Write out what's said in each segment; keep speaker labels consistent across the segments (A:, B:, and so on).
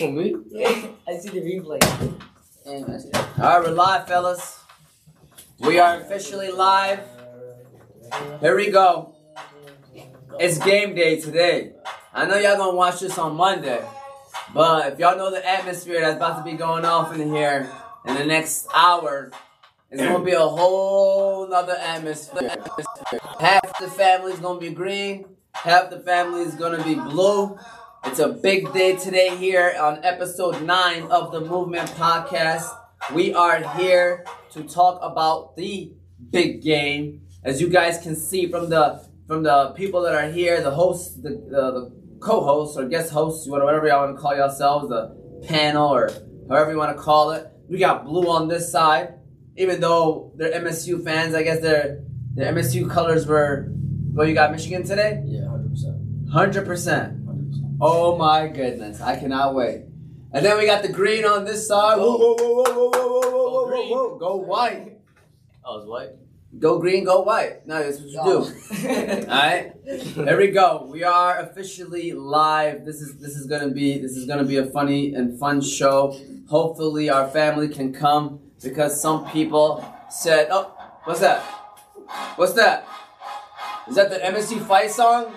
A: For me?
B: I see the replay.
C: All right, we're live, fellas. We are officially live. Here we go. It's game day today. I know y'all gonna watch this on Monday, but if y'all know the atmosphere that's about to be going off in here in the next hour, it's gonna be a whole nother atmosphere. Half the family's gonna be green, half the family's gonna be blue. It's a big day today here on episode 9 of the Movement Podcast. We are here to talk about the big game. As you guys can see from the from the people that are here, the hosts, the, the, the co-hosts or guest hosts, whatever y'all want to call yourselves, the panel or however you want to call it. We got blue on this side, even though they're MSU fans. I guess their their MSU colors were. Well, you got Michigan today.
A: Yeah, 100%.
C: Hundred percent.
A: 100%.
C: Oh my goodness, I cannot wait. And then we got the green on this side.
A: Whoa,
C: Whoa,
A: whoa, whoa, whoa, whoa, whoa, whoa,
C: whoa,
A: whoa, whoa.
C: Go white.
A: Oh, it's white?
C: Go green, go white. No, that's what you do. Alright? Here we go. We are officially live. This is this is gonna be this is gonna be a funny and fun show. Hopefully our family can come because some people said oh what's that? What's that? Is that the MSC fight song?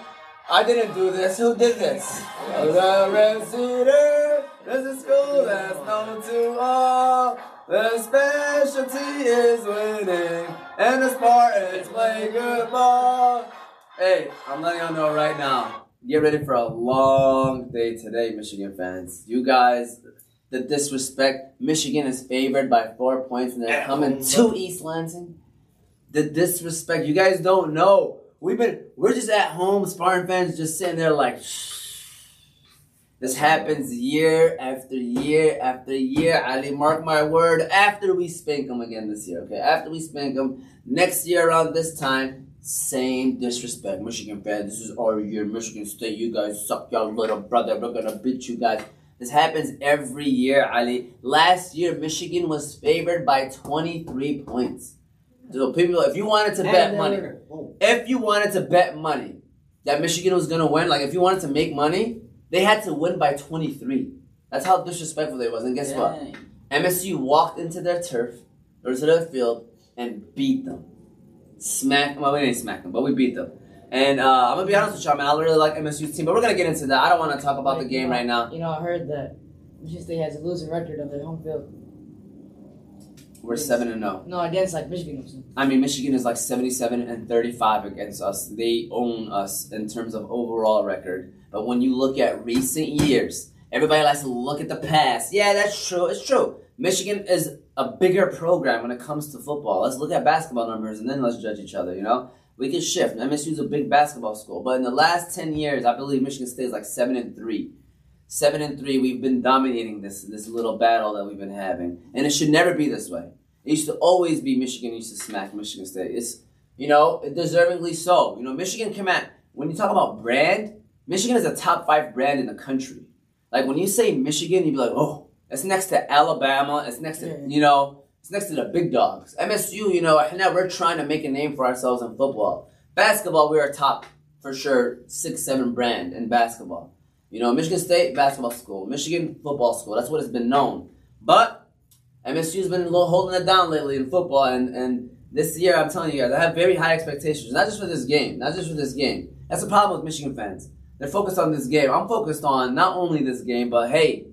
C: I didn't do this. Who did this? The Red Cedar, this is school that's known to all. The specialty is winning, and the Spartans play good ball. Hey, I'm letting y'all know right now. Get ready for a long day today, Michigan fans. You guys, the disrespect. Michigan is favored by four points, and they're coming to East Lansing. The disrespect. You guys don't know. We've been. We're just at home, Spartan fans, just sitting there like. Shh. This happens year after year after year. Ali, mark my word. After we spank them again this year, okay? After we spank them next year around this time, same disrespect. Michigan fans, this is our year. Michigan State, you guys suck, y'all little brother. We're gonna beat you guys. This happens every year, Ali. Last year, Michigan was favored by 23 points. So people, if you wanted to bet money, if you wanted to bet money that Michigan was gonna win, like if you wanted to make money, they had to win by 23. That's how disrespectful they was. And guess what? MSU walked into their turf or to their field and beat them. Smack. Well, we didn't smack them, but we beat them. And uh, I'm gonna be honest with y'all, man. I really like MSU's team, but we're gonna get into that. I don't want to talk about the game right now.
B: You know, I heard that Michigan State has a losing record of their home field.
C: We're seven and zero.
B: No, against like Michigan.
C: I mean, Michigan is like 77 and 35 against us. They own us in terms of overall record. But when you look at recent years, everybody likes to look at the past. Yeah, that's true. It's true. Michigan is a bigger program when it comes to football. Let's look at basketball numbers and then let's judge each other, you know? We can shift. MSU is a big basketball school. But in the last 10 years, I believe Michigan State is like 7 and 3. 7 and 3, we've been dominating this this little battle that we've been having. And it should never be this way. It used to always be Michigan used to smack Michigan State. It's you know, deservingly so. You know, Michigan came at when you talk about brand, Michigan is a top five brand in the country. Like when you say Michigan, you'd be like, oh, it's next to Alabama, it's next to you know, it's next to the big dogs. MSU, you know, now we're trying to make a name for ourselves in football. Basketball, we're a top for sure six, seven brand in basketball. You know, Michigan State basketball school, Michigan football school. That's what it's been known. But MSU's been holding it down lately in football, and, and this year I'm telling you guys, I have very high expectations. Not just for this game, not just for this game. That's the problem with Michigan fans. They're focused on this game. I'm focused on not only this game, but hey,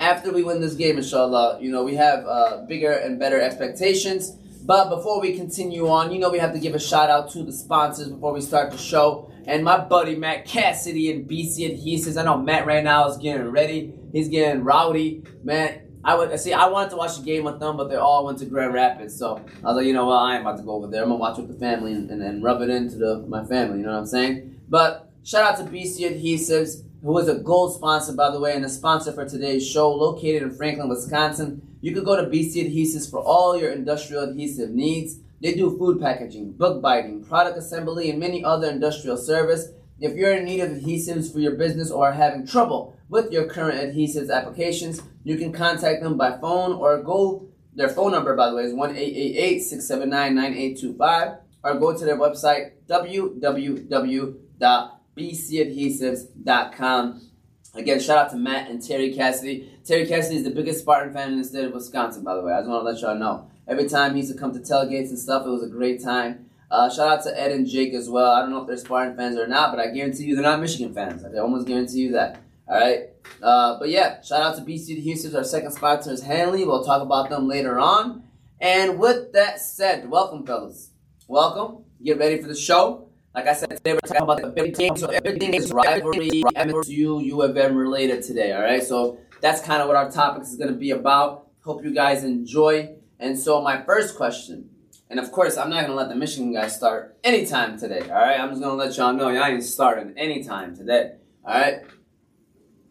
C: after we win this game, inshallah, you know we have uh, bigger and better expectations. But before we continue on, you know we have to give a shout out to the sponsors before we start the show. And my buddy Matt Cassidy and BC Adhesives. I know Matt right now is getting ready. He's getting rowdy. Man, I would see. I wanted to watch the game with them, but they all went to Grand Rapids. So I was like, you know what? I ain't about to go over there. I'm gonna watch with the family and, and, and rub it into the my family. You know what I'm saying? But shout out to BC Adhesives, who is a gold sponsor, by the way, and a sponsor for today's show, located in Franklin, Wisconsin. You can go to BC Adhesives for all your industrial adhesive needs. They do food packaging, book binding, product assembly, and many other industrial service. If you're in need of adhesives for your business or are having trouble with your current adhesives applications, you can contact them by phone or go. Their phone number, by the way, is 1 679 9825 or go to their website www.bcadhesives.com. Again, shout out to Matt and Terry Cassidy. Terry Cassidy is the biggest Spartan fan in the state of Wisconsin, by the way. I just want to let y'all know. Every time he used to come to tailgates and stuff, it was a great time. Uh, shout out to Ed and Jake as well. I don't know if they're Spartan fans or not, but I guarantee you they're not Michigan fans. I almost guarantee you that. All right. Uh, but yeah, shout out to BC Adhesives. Our second sponsor is Hanley. We'll talk about them later on. And with that said, welcome, fellas. Welcome. Get ready for the show. Like I said, today we're talking about the big game. So everything is rivalry, MSU, U of M related today. All right. So that's kind of what our topics is going to be about. Hope you guys enjoy. And so my first question, and of course I'm not to let the Michigan guys start anytime today. All right. I'm just to let y'all know y'all ain't starting anytime today. All right.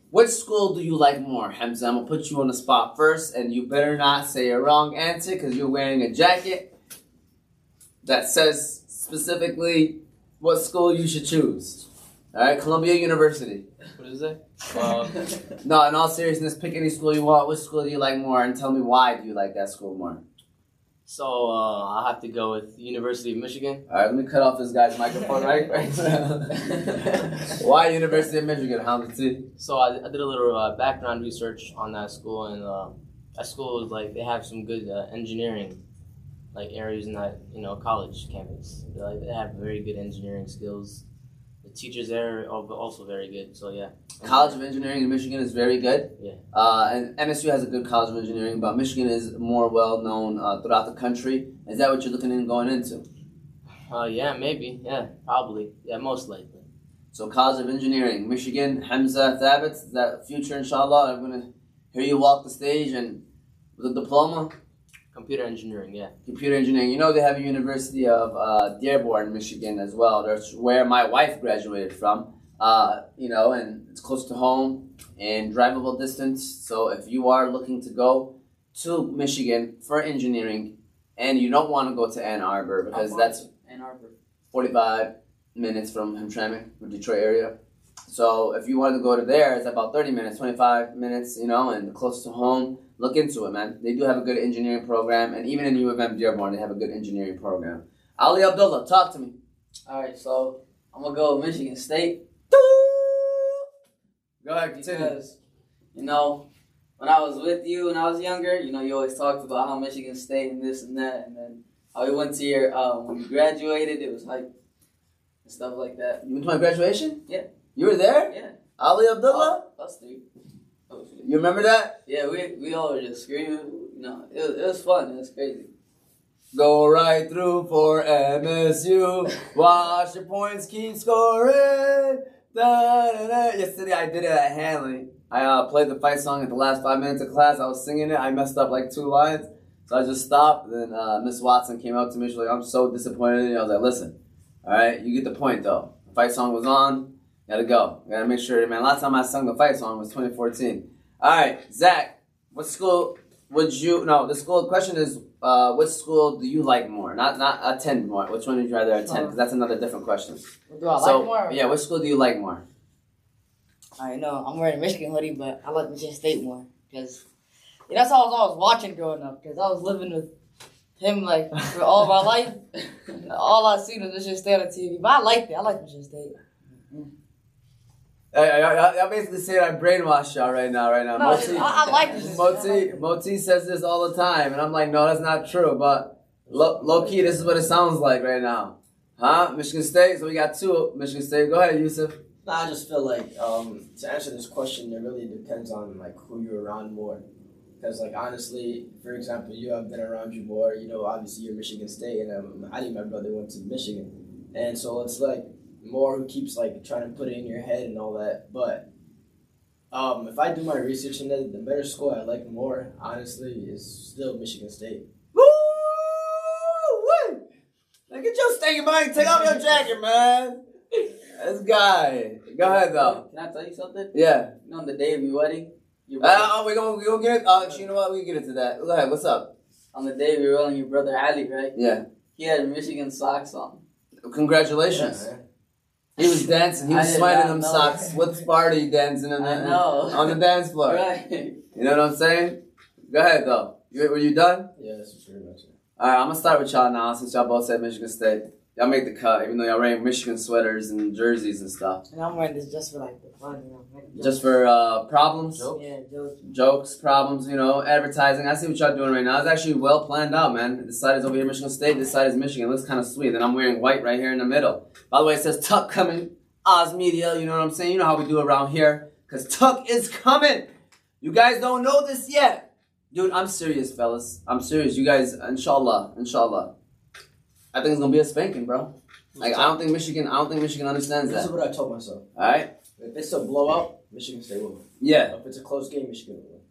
C: Which school do you like more, Hamza? I'm gonna put you on the spot first, and you better not say a wrong answer because you're wearing a jacket that says specifically what school you should choose. All right, Columbia University.
A: What is it? Um,
C: No, in all seriousness, pick any school you want. Which school do you like more, and tell me why do you like that school more.
A: so uh, I'll have to go with University of Michigan.
C: All right, let me cut off this guy's microphone right. why University of Michigan, Hamza?
A: So I, I did a little uh, background research on that school, and uh, that school is like they have some good uh, engineering, like areas in that you know college campus. They, like, they have very good engineering skills. Teachers there are also very good. So yeah.
C: College of Engineering in Michigan is very good.
A: Yeah.
C: Uh, and MSU has a good College of Engineering, but Michigan is more well known uh, throughout the country. Is that what you're looking in going into?
A: Uh, yeah, maybe. Yeah, probably. Yeah, most likely.
C: So College of Engineering, Michigan, Hamza Thabit, that future inshallah? I'm gonna hear you walk the stage and with a diploma,
A: Computer engineering. Yeah.
C: computer engineering. You know they have a University of uh, Dearborn, Michigan as well. That's where my wife graduated from. Uh, you know, and it's close to home and drivable distance. So if you are looking to go to Michigan for engineering and you don't want to go to Ann Arbor because that's
B: Ann Arbor.
C: 45 minutes from Hamtramck, or Detroit area. So if you wanted to go to there, it's about 30 minutes, 25 minutes, you know, and close to home. Look into it, man. They do have a good engineering program, and even in U of M Dearborn, they have a good engineering program. Ali Abdullah, talk to me.
D: All right, so I'm gonna go with Michigan State
C: Go ahead, continue.
D: because you know when I was with you when I was younger, you know you always talked about how Michigan State and this and that, and then how we went to your um, when you graduated, it was like stuff like that.
C: You went to my graduation?
D: Yeah.
C: You were there?
D: Yeah,
C: Ali Abdullah?
D: us three.
C: You remember that?
D: Yeah, we we all were just screaming. You know, it was, it was fun. It was crazy.
C: Go right through for MSU. Watch your points keep scoring. Da, da, da. Yesterday I did it at Hanley. I uh, played the fight song at the last five minutes of class. I was singing it. I messed up like two lines. So I just stopped. Then uh, Miss Watson came up to me. She's like, I'm so disappointed in you. I was like, listen, all right, you get the point though. The fight song was on. Gotta go. Gotta make sure, man. Last time I sung the fight song was 2014. All right, Zach, what school would you? No, the school question is, uh, which school do you like more? Not not attend more. Which one would you rather attend? Because that's another different question.
B: Do I
C: so
B: like more?
C: yeah, which school do you like more?
B: I know I'm wearing a Michigan hoodie, but I like Michigan State more because yeah, that's all I was always watching growing up. Because I was living with him like for all my life. all I seen was Michigan State on TV. But I liked it. I like Michigan State.
C: I, I, I basically saying I'm brainwashed y'all right now, right now.
B: No,
C: Moti,
B: I, I like Michigan
C: Moti, Moti says this all the time, and I'm like, no, that's not true. But low, low key, this is what it sounds like right now, huh? Michigan State. So we got two Michigan State. Go ahead, Yusuf.
E: No, I just feel like um, to answer this question, it really depends on like who you're around more. Because like honestly, for example, you have been around you more. You know, obviously you're Michigan State, and um, Ali, my brother, went to Michigan, and so it's like more who keeps like trying to put it in your head and all that. But um, if I do my research in it, the better school I like more, honestly, is still Michigan State.
C: Woo! Woo! Now get your stinking money, Take off your jacket, man. This guy. Go ahead though.
D: Can I tell you something?
C: Yeah.
D: You know, on the day of your wedding, your
C: Uh, oh, we gonna we gonna get it. Uh, you know what? We can get into that. Go ahead. What's up?
D: on the day of your wedding, your brother Ali, right?
C: Yeah.
D: He had Michigan socks on.
C: Congratulations.
E: Yeah,
C: He was dancing. He was
D: did
C: smiling them
D: know.
C: socks. What sport are you dancing in
D: I
C: the,
D: know.
C: on the dance floor?
D: Right.
C: You know what I'm saying? Go ahead though. You, were you done?
E: yeah, that's pretty much it.
C: All right, I'm gonna start with y'all now since y'all both said Michigan State. Y'all make the cut, even though y'all wearing Michigan sweaters and jerseys and stuff.
B: And I'm wearing this just for like the fun, you know. Like,
C: Just for uh, problems,
B: yeah, jokes.
C: jokes, problems, you know, advertising. I see what y'all doing right now. It's actually well planned out, man. This side is over here, Michigan State. This side is Michigan. It looks kind of sweet. And I'm wearing white right here in the middle. By the way, it says Tuck coming. Oz Media, you know what I'm saying? You know how we do around here. Because Tuck is coming. You guys don't know this yet. Dude, I'm serious, fellas. I'm serious. You guys, inshallah, inshallah. I think it's gonna be a spanking, bro. Like I don't think Michigan. I don't think Michigan understands that.
E: This is what I told myself.
C: All right.
E: If it's a blowout, Michigan State will win.
C: Yeah.
E: If it's a close game, Michigan will win.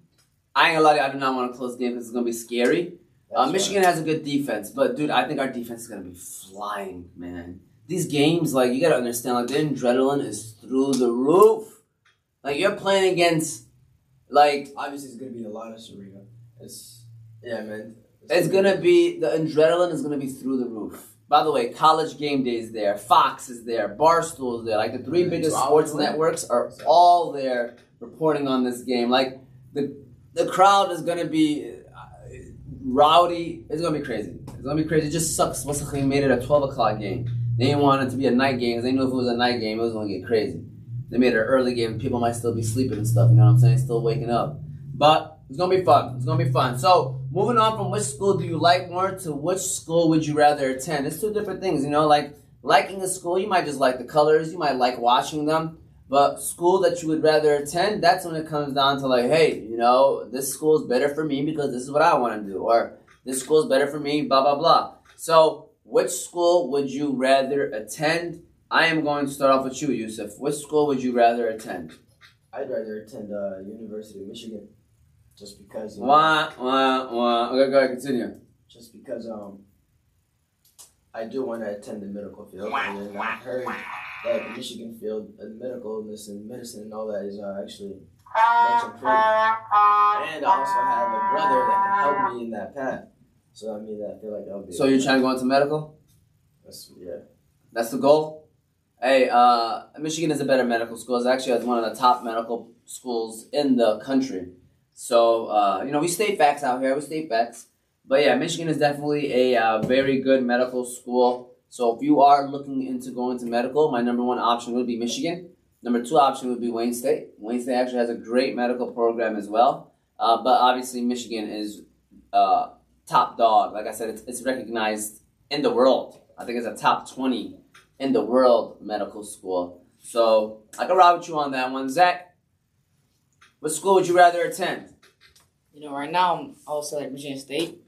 C: I ain't gonna lie to you. I do not want a close game because it's gonna be scary. Uh, Michigan has a good defense, but dude, I think our defense is gonna be flying, man. These games, like you gotta understand, like the adrenaline is through the roof. Like you're playing against, like.
E: Obviously, it's gonna be the Linus Arena. It's yeah, man.
C: it's gonna be the adrenaline is gonna be through the roof. By the way, College Game Day is there, Fox is there, Barstool is there. Like the three biggest sports networks are all there reporting on this game. Like the the crowd is gonna be uh, rowdy. It's gonna be crazy. It's gonna be crazy. It just sucks. Wasakhi made it a twelve o'clock game. They didn't want it to be a night game because they knew if it was a night game, it was gonna get crazy. They made it an early game. People might still be sleeping and stuff. You know what I'm saying? Still waking up. But it's gonna be fun. It's gonna be fun. So moving on from which school do you like more to which school would you rather attend? It's two different things. You know, like liking a school, you might just like the colors. You might like watching them. But school that you would rather attend, that's when it comes down to like, hey, you know, this school is better for me because this is what I want to do, or this school is better for me, blah blah blah. So, which school would you rather attend? I am going to start off with you, Yusuf. Which school would you rather attend?
E: I'd rather attend uh, University of Michigan, just because. You know,
C: Wah wah wah. Okay, go ahead, continue.
E: Just because um, I do want to attend the medical field, and I've heard that the Michigan field, uh, medicalness and medicine and all that is uh, actually much improved. And I also have a brother that can help me in that path. So I mean, I feel like that'll be.
C: So you're trying to go into medical?
E: That's, yeah.
C: That's the goal. Hey, uh, Michigan is a better medical school. It's actually one of the top medical schools in the country. So uh, you know we state facts out here. We state facts. But yeah, Michigan is definitely a uh, very good medical school. So if you are looking into going to medical, my number one option would be Michigan. Number two option would be Wayne State. Wayne State actually has a great medical program as well. Uh, but obviously Michigan is uh, top dog. Like I said, it's, it's recognized in the world. I think it's a top twenty in the world medical school. So I can ride with you on that one. Zach, what school would you rather attend?
B: You know, right now I'm also like Virginia State.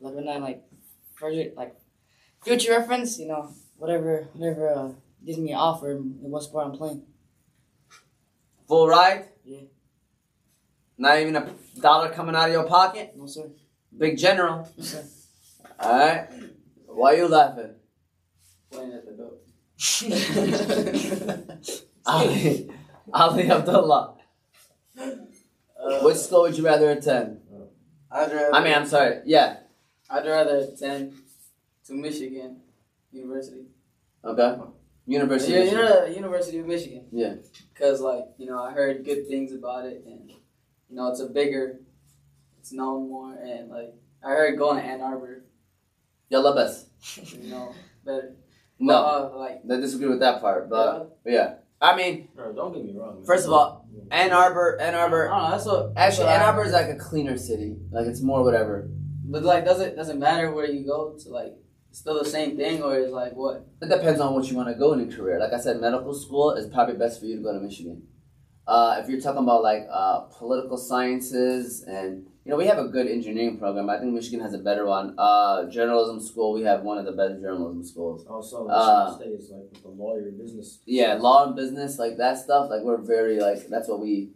B: Like when I like further like future reference, you know, whatever whatever uh, gives me an offer in what sport I'm playing.
C: Full ride?
B: Yeah.
C: Not even a dollar coming out of your pocket?
B: No sir.
C: Big general. Alright. Why are you laughing?
D: Playing at the door.
C: Ali, Ali Abdullah.
D: Uh,
C: Which school would you rather attend?
D: I'd rather.
C: I mean, I'm sorry. Yeah.
D: I'd rather attend to Michigan University.
C: Okay. University.
D: Yeah,
C: of
D: you
C: Michigan.
D: know University of Michigan.
C: Yeah.
D: Cause like you know I heard good things about it, and you know it's a bigger, it's known more, and like I heard going to Ann Arbor,
C: Yalla best.
D: you know better.
C: No.
D: Uh, like
C: I disagree with that part, but yeah. I mean,
E: Bro, don't get me wrong. Man.
C: First of all, Ann Arbor, Ann
D: I
C: Arbor.
D: don't know. That's what. that's
C: Actually,
D: what
C: Ann
D: I
C: Arbor is like a cleaner city. Like it's more whatever.
D: But like, does it doesn't matter where you go to like, it's still the same thing, or is like what?
C: It depends on what you want to go in your career. Like I said, medical school is probably best for you to go to Michigan. Uh, if you're talking about like uh, political sciences and you know we have a good engineering program. I think Michigan has a better one. Uh, journalism school, we have one of the best journalism schools.
E: Also,
C: Uh,
E: Michigan State is like with the lawyer business.
C: Yeah, law and business, like that stuff. Like we're very like that's what we.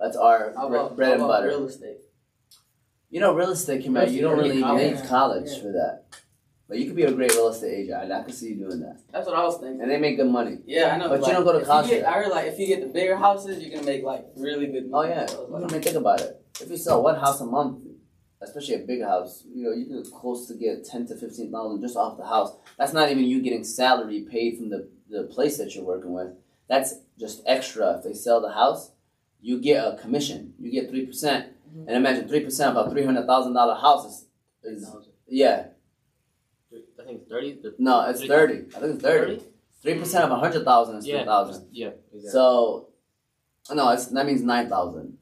C: That's our
D: How about,
C: bread
D: how
C: and butter.
D: real estate?
C: You know, real estate, Kim,
E: Real
C: you don't really
E: you
C: need
E: need
C: college
D: Yeah.
C: for that. But you could be a great real estate agent. I, I could see you doing that.
D: That's what I was thinking.
C: And they make good money.
D: Yeah, I know.
C: But you don't go to college
D: get, I heard like if you get the bigger houses, you can make like really good money.
C: Oh
D: money.
C: yeah.
D: So I like,
C: mean, think about it. If you sell one house a month, especially a big house, you know, you can close to get ten to fifteen thousand just off the house. That's not even you getting salary paid from the, the place that you're working with. That's just extra. If they sell the house, you get a commission. You get three percent. Mm-hmm. And imagine three percent of a three hundred thousand dollar house is, is yeah.
A: I think thirty. The
C: No, it's
A: Three-
C: thirty. I think it's thirty. Three percent of a hundred thousand is
A: Yeah.
C: three thousand.
A: Yeah. Exactly.
C: So, no, it's that means nine thousand.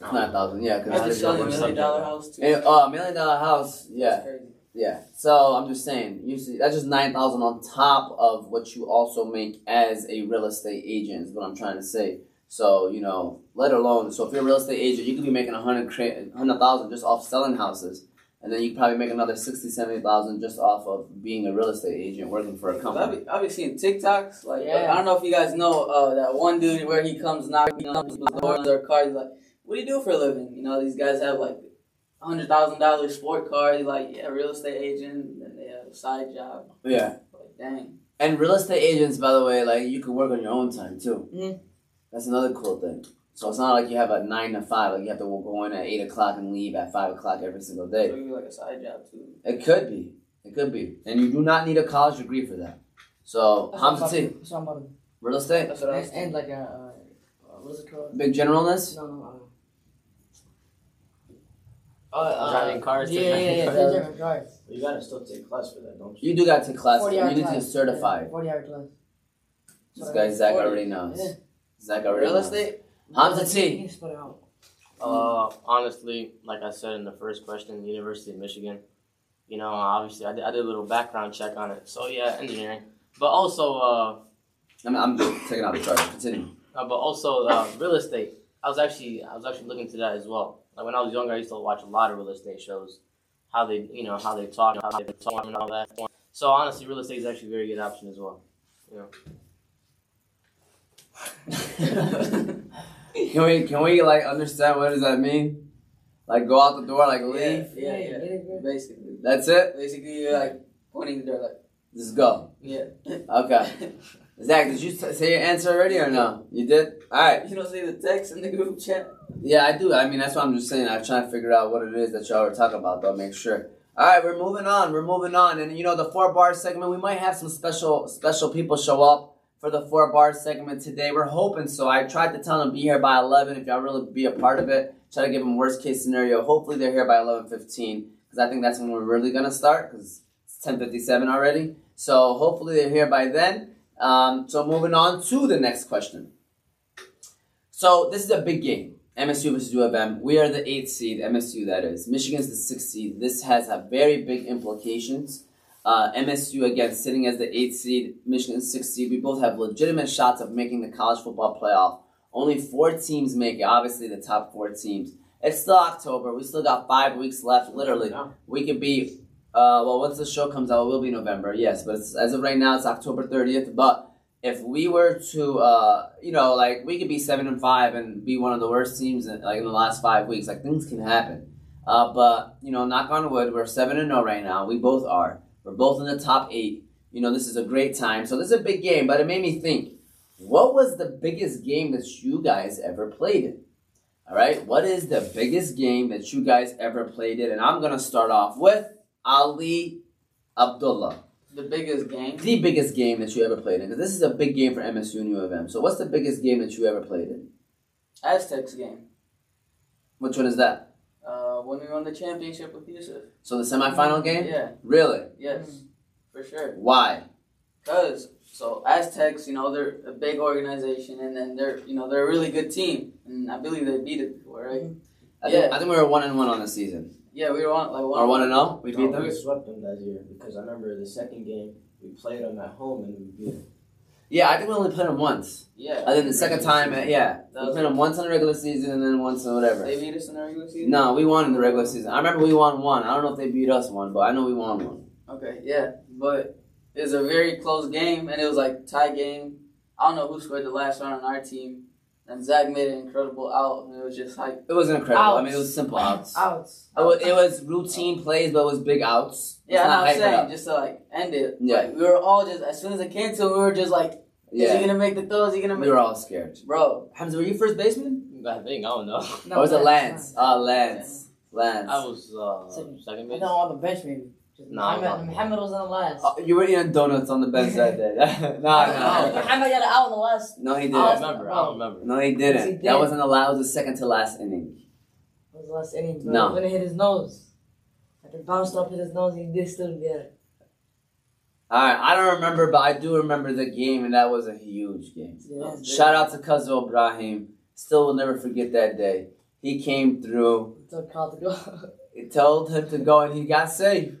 C: It's nine thousand. Yeah,
D: I
C: because
D: just selling a million dollar house too.
C: Eh, oh, a million dollar house. Yeah,
D: crazy.
C: yeah. So I'm just saying, usually that's just nine thousand on top of what you also make as a real estate agent. Is what I'm trying to say. So you know, let alone. So if you're a real estate agent, you could be making a hundred hundred thousand just off selling houses, and then you probably make another sixty, seventy thousand just off of being a real estate agent working for a company.
D: I've been seeing TikToks. Like
B: Yeah.
D: I don't know if you guys know uh, that one dude where he comes knocking on the door of their car. He's like, "What do you do for a living?" You know, these guys have like hundred thousand dollars sport car. He's like, "Yeah, real estate agent." And they have a side job.
C: Yeah.
D: Like, dang.
C: And real estate agents, by the way, like you can work on your own time too.
B: Mhm.
C: That's another cool thing. So it's not like you have a nine to five, like you have to go in at eight o'clock and leave at five o'clock every single
D: So
C: day.
D: you like a side job too.
C: It could be. It could be. And you do not need a college degree for that. So
B: That's I'm
C: Hamza
B: about
C: T,
B: to- that's what I'm about to-
C: real estate,
D: That's what I was
B: And, and like a, uh, uh, what's it called?
C: big generalness.
B: No, no, uh, uh,
A: Driving cars,
B: Yeah, yeah, yeah,
A: driving
B: yeah, driving cars.
E: You gotta still take class for that, don't you?
C: You do got to take classes.
B: 40
C: You
B: hour
C: need to get certified.
B: Yeah, 40 hour class.
C: This guy Zach
D: 40.
C: already knows.
B: Yeah.
C: Zach already
D: Real
C: knows.
D: estate.
C: Hamza
B: You
C: T.
B: can split it out.
A: Uh, honestly, like I said in the first question, University of Michigan. You know, obviously, I did, I did a little background check on it. So yeah, engineering, but also, uh,
C: I'm, I'm taking out the charge. Continue.
A: uh, but also uh, real estate. I was actually, I was actually looking to that as well. Like when I was younger, I used to watch a lot of real estate shows, how they, you know, how they talk, how they talk, and all that. So honestly, real estate is actually a very good option as well.
C: Can we can we like understand what does that mean? Like go out the door, like leave.
D: yeah,
B: Get
D: yeah. Basically,
C: That's it.
D: basically, you're like pointing the door, like,
C: Just go.
D: yeah.
C: Okay. Zach, did you t- say your answer already or no? You did. All right.
D: You don't see the text in the group chat.
C: Yeah, I do. I mean, that's what I'm just saying. I'm trying to figure out what it is that y'all are talking about, though. Make sure. All right, we're moving on. We're moving on, and you know the four bar segment. We might have some special special people show up for the four bar segment today. We're hoping so. I tried to tell them be here by eleven. If y'all really be a part of it, try to give them worst case scenario. Hopefully they're here by eleven fifteen because I think that's when we're really gonna start because it's ten fifty seven already. So hopefully they're here by then. Um, so moving on to the next question. So this is a big game. MSU versus U of M. We are the eighth seed, MSU that is. Michigan's the sixth seed. This has a very big implications. Uh, MSU again sitting as the eighth seed, Michigan sixth seed. We both have legitimate shots of making the college football playoff. Only four teams make it. Obviously, the top four teams. It's still October. We still got five weeks left. Literally,
E: No.
C: we could be. Uh, well, once the show comes out, it will be November. Yes, but it's, as of right now, it's October thirtieth. But if we were to, uh, you know, like we could be seven and five and be one of the worst teams in, like in the last five weeks. Like things can happen. Uh, but you know, knock on wood, we're seven and zero right now. We both are. We're both in the top eight. You know, this is a great time. So this is a big game. But it made me think: What was the biggest game that you guys ever played in? All right, what is the biggest game that you guys ever played in? And I'm gonna start off with Ali Abdullah
D: The biggest game.
C: the biggest game that you ever played in? Because this is a big game for MSU and U of M. So, what's the biggest game that you ever played in?
D: Aztecs game.
C: Which one is that?
D: When we won the championship with Yusuf.
C: So, the semifinal mm-hmm. game?
D: Yeah,
C: Really?
D: yes, mm-hmm. for sure.
C: Why?
D: Cause so Aztecs, you know, they're a big organization, and then they're, you know, they're a really good team, and I believe they beat it before, right? Mm-hmm.
C: I think,
D: Yeah.
C: I think we were one and one on the season.
D: Yeah, we were on like one.
C: Or one and zero. Oh? We
E: No,
C: beat them.
E: we swept them that year because I remember the second game we played them at home and we beat them.
C: Yeah, I think we only played them once.
D: Yeah.
C: And then the second time, uh, yeah, we played them once in the regular season and then once in whatever.
D: They beat us in the regular season.
C: No, we won in the regular season. I remember we won one. I don't know if they beat us one, but I know we won one.
D: Okay, yeah, but it was a very close game, and it was like tie game. I don't know who scored the last run on our team, and Zach made an incredible out, and it was just like
C: It wasn't incredible. I mean, it was simple outs.
B: Outs.
C: It was, it was routine plays, but it was big outs.
D: yeah,
C: It's
D: and I'm saying
C: up.
D: just to like end it.
C: Yeah.
D: like, we were all just as soon as it came to, it, we were just like, is
C: Yeah,
D: he gonna make the throw? Is he gonna
C: we
D: make?
C: were all scared.
D: Bro,
C: Hamza, were you first baseman?
A: I think I don't know.
B: No,
C: or was it
B: Lance,
C: Ah, Oh, Lance. Lance.
A: I was uh,
B: Second.
A: second
B: I
A: base.
B: don't on the bench maybe. Just
A: No,
B: Muhammad,
A: no.
B: Muhammad was on the last.
C: Oh, you were eating donuts on the bench that day. nah, nah.
B: Muhammad got it out on the last.
C: No, he didn't.
A: don't remember. I don't remember.
C: No, he didn't.
B: he
C: That wasn't allowed. It was the second to last inning.
B: It was the last inning, bro.
C: No.
B: When it hit his nose. After it bounced up hit his nose, he did still get it.
C: All right, I don't remember, but I do remember the game, and that was a huge game.
B: Yeah.
C: Shout out to Kazo Ibrahim. Still will never forget that day. He came through.
B: Took Kyle to go.
C: It told him to go, and he got safe.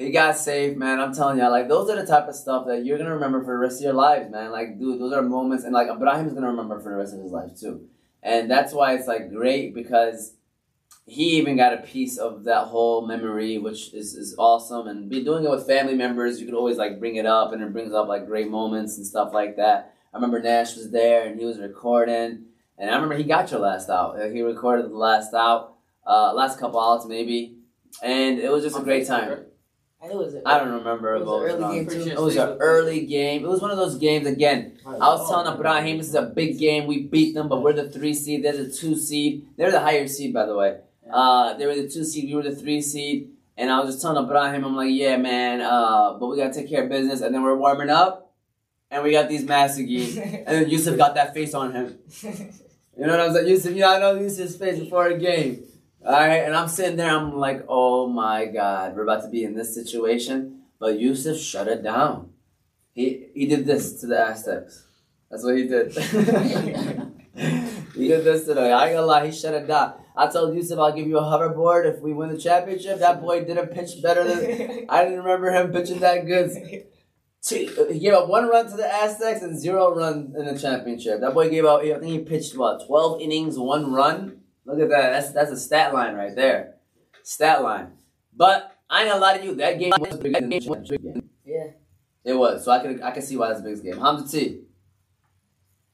C: He got saved, man. I'm telling you, like those are the type of stuff that you're gonna remember for the rest of your lives, man. Like, dude, those are moments, and like Ibrahim's gonna remember for the rest of his life too. And that's why it's like great because he even got a piece of that whole memory, which is, is awesome. And be doing it with family members, you could always like bring it up, and it brings up like great moments and stuff like that. I remember Nash was there and he was recording, and I remember he got your last out. He recorded the last out, uh, last couple outs maybe, and it was just a great time.
B: And it was.
C: I don't remember
B: It was an early
C: was
B: game
C: wrong. It was an early game. It was one of those games again. I was telling Ibrahim this is a big game. We beat them, but we're the three seed. They're the two seed. They're the higher seed, by the way. Uh, they were the two seed. We were the three seed. And I was just telling Ibrahim, I'm like, yeah, man. Uh, but we gotta take care of business. And then we're warming up, and we got these Masagi. and then Yusuf got that face on him. You know what I'm saying? Yusuf, you know, I know Yusuf's face before a game. All right, and I'm sitting there. I'm like, oh my god, we're about to be in this situation. But Yusuf shut it down. He he did this to the Aztecs. That's what he did. he did this to the, I ain't gonna lie, he shut it down. I told Yusuf I'll give you a hoverboard if we win the championship. That boy didn't pitch better than I didn't remember him pitching that good. He gave up one run to the Aztecs and zero run in the championship. That boy gave out. I think he pitched what twelve innings, one run. Look at that. That's that's a stat line right there. Stat line. But I ain't gonna lie to you. That game was a big game.
B: Yeah.
C: It was. So I could I can see why that's the biggest game. Hamza T.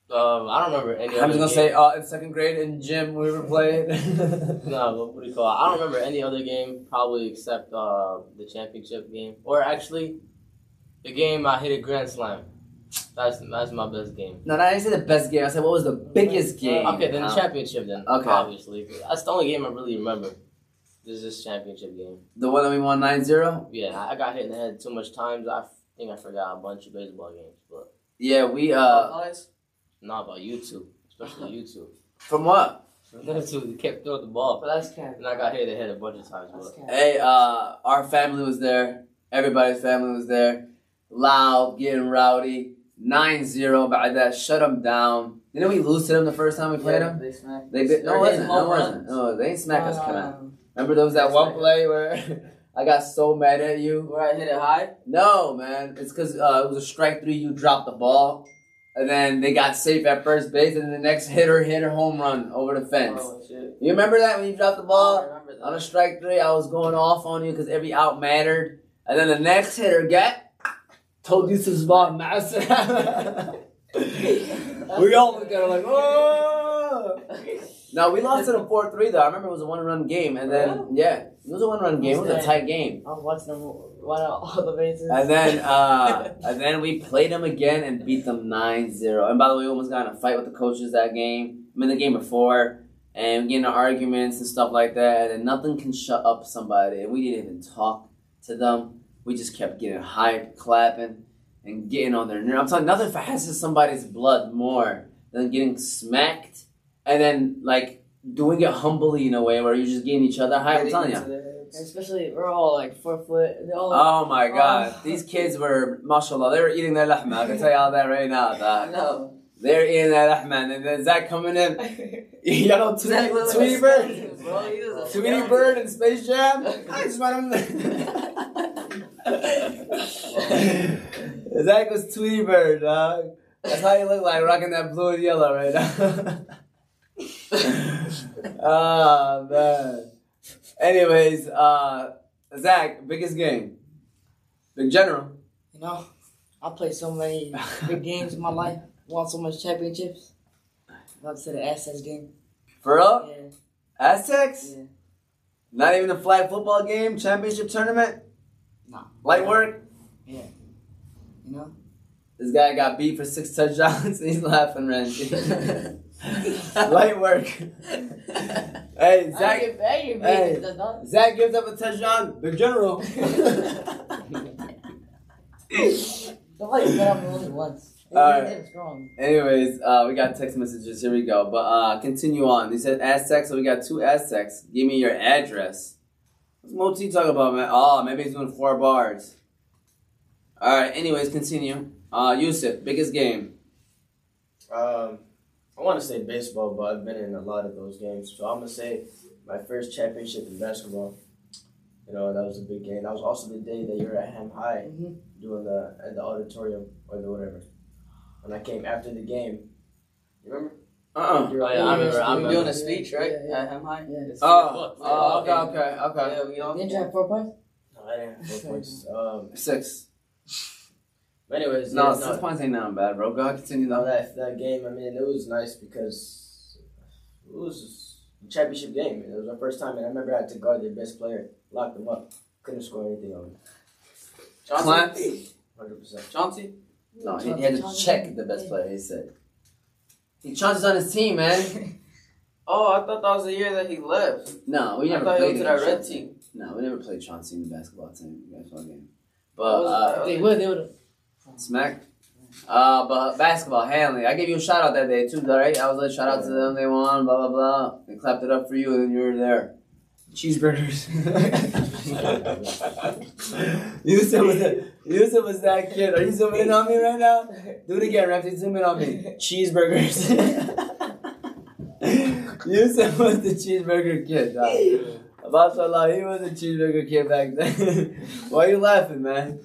A: Um, I don't remember any.
C: I'm just gonna
A: game.
C: say, uh, in second grade in gym we were playing.
A: No, what do you call it? I don't remember any other game, probably except uh, the championship game. Or actually, the game I hit a grand slam. That's that's my best game.
C: no, no, I didn't say the best game. I said what was the biggest game.
A: Okay, then the
C: Um,
A: championship then.
C: Okay.
A: Obviously. That's the only game I really remember. This is this championship game.
C: The one that we won 9-0?
A: Yeah, I I got hit in the head too much times. I think I forgot a bunch of baseball games, but
C: Yeah, we uh
A: not about YouTube, especially YouTube.
C: from what?
A: YouTube kept throwing the ball,
B: But that's kind
A: and I got hit in the head a bunch of times. But
C: Hey, uh, our family was there. Everybody's family was there. Loud, getting rowdy. 9-0, but that shut them down. Didn't we lose to them the first time we played them?
D: They smacked.
C: They. No, it wasn't. No, it wasn't.
D: runs.
C: No, they ain't smack us. Come on.
B: Um,
C: Remember there was that one play where I got so mad at you?
D: Where I hit it high.
C: No, man. It's because uh, it was a strike three. You dropped the ball, and then they got safe at first base, and the next hitter hit a home run over the fence.
D: Oh shit.
C: You remember that when you dropped the
D: I
C: ball
D: remember that.
C: on a strike three? I was going off on you because every out mattered, and then the next hitter got told you to ball massive. we all looked at him like, oh. No, we lost it in four three though. I remember it was a one run game, and then yeah, it was a one run game. It was a tight game.
B: I was watching them run out all the bases.
C: And then uh, and then we played them again and beat them 9-0. And by the way, we almost got in a fight with the coaches that game. I mean the game before. And getting arguments and stuff like that. And nothing can shut up somebody. And we didn't even talk to them. We just kept getting hyped, clapping, and getting on their nerves. I'm telling you, nothing fastens somebody's blood more than getting smacked and then like doing it humbly in a way where you're just getting each other hyped. I'm telling you.
B: Especially we're all like four foot. All
C: Oh my god,
B: Oh.
C: these kids were, mashallah, they were eating their lahma. I can tell you all that right now. Dog.
D: know.
C: They're eating their lahma. And then Zach coming in. you know Tweety, Tweety Bird?
D: Steve, bro. He was a
C: Tweety. Bird and Space Jam? I just want him. Zach was Tweety Bird, dog. That's how you look like, rocking that blue and yellow right now. oh, man. Anyways, uh, Zach, biggest game. Big General.
B: You know, I played so many big games in my life. Won so much championships. Got to the Aztecs game.
C: For real?
B: Yeah,
C: Aztecs?
B: yeah.
C: Not even a flag football game? Championship tournament?
B: No.
C: Light work? Yeah.
B: You know.
C: This guy got beat for six touchdowns. And he's laughing, Randy. Light work. Hey, Zach.
B: get, I get
C: Hey. Zach gives up a touchdown. The General.
B: Somebody got me only once. They
C: All
B: really
C: right. Anyways, uh, we got text messages. Here we go. But uh, continue on. He said Aztecs, so we got two Aztecs. Give me your address. What's Moti talking about, man? Oh, maybe he's doing four bars. All right. Anyways, continue. Uh, Yusuf, biggest game.
E: Um, I want to say baseball, but I've been in a lot of those games. So I'm gonna say my first championship in basketball. You know, that was a big game. That was also the day that you were at Ham High
B: Mhm.
E: doing the at the auditorium or the whatever. When I came after the game, you remember?
C: Uh. uh
E: You were
A: Oh, yeah, I remember. I
D: We doing a speech, right?
B: Yeah, yeah.
D: At Ham High.
B: Yeah.
D: It's
C: Oh,
D: four
C: oh, okay, okay, okay.
D: Yeah, we all.
B: Didn't you have four points?
E: No, I didn't have four points. Um,
C: Six.
E: but anyways,
C: No,
E: yeah,
C: six points ain't nothing bad, bro. Go ahead, continue
E: No,
C: though.
E: that that game. I mean, it was nice because it was a championship game. It was our first time, and I remember I had to guard their best player, lock them up, couldn't score anything on him.
C: Clamps?
D: Chauncey.
E: Hundred percent.
D: Chauncey.
C: No, he, he had to check the best player. He said. He Chauncey's on his team, man.
D: Oh, I thought that was the year that he left.
C: No, we
D: I
C: never
D: thought he
C: played
D: went to that red
C: Chauncey.
D: team.
C: No, we never played Chauncey in the basketball team, basketball game. But
D: What
C: uh,
B: They would. They would.
C: smack. Uh, but basketball, Hanley. I gave you a shout out that day too, right? I was like, shout out to them. They won. Blah blah blah. They clapped it up for you, and then you were there. Cheeseburgers. Yusuf was that. Yusuf was that kid. Are you zooming in on me right now? Do it again, Ramsey. Zoom in on me. Cheeseburgers. Yusuf was the cheeseburger kid. Dog. Mashallah, he was a cheeseburger kid back then. Why are you laughing, man?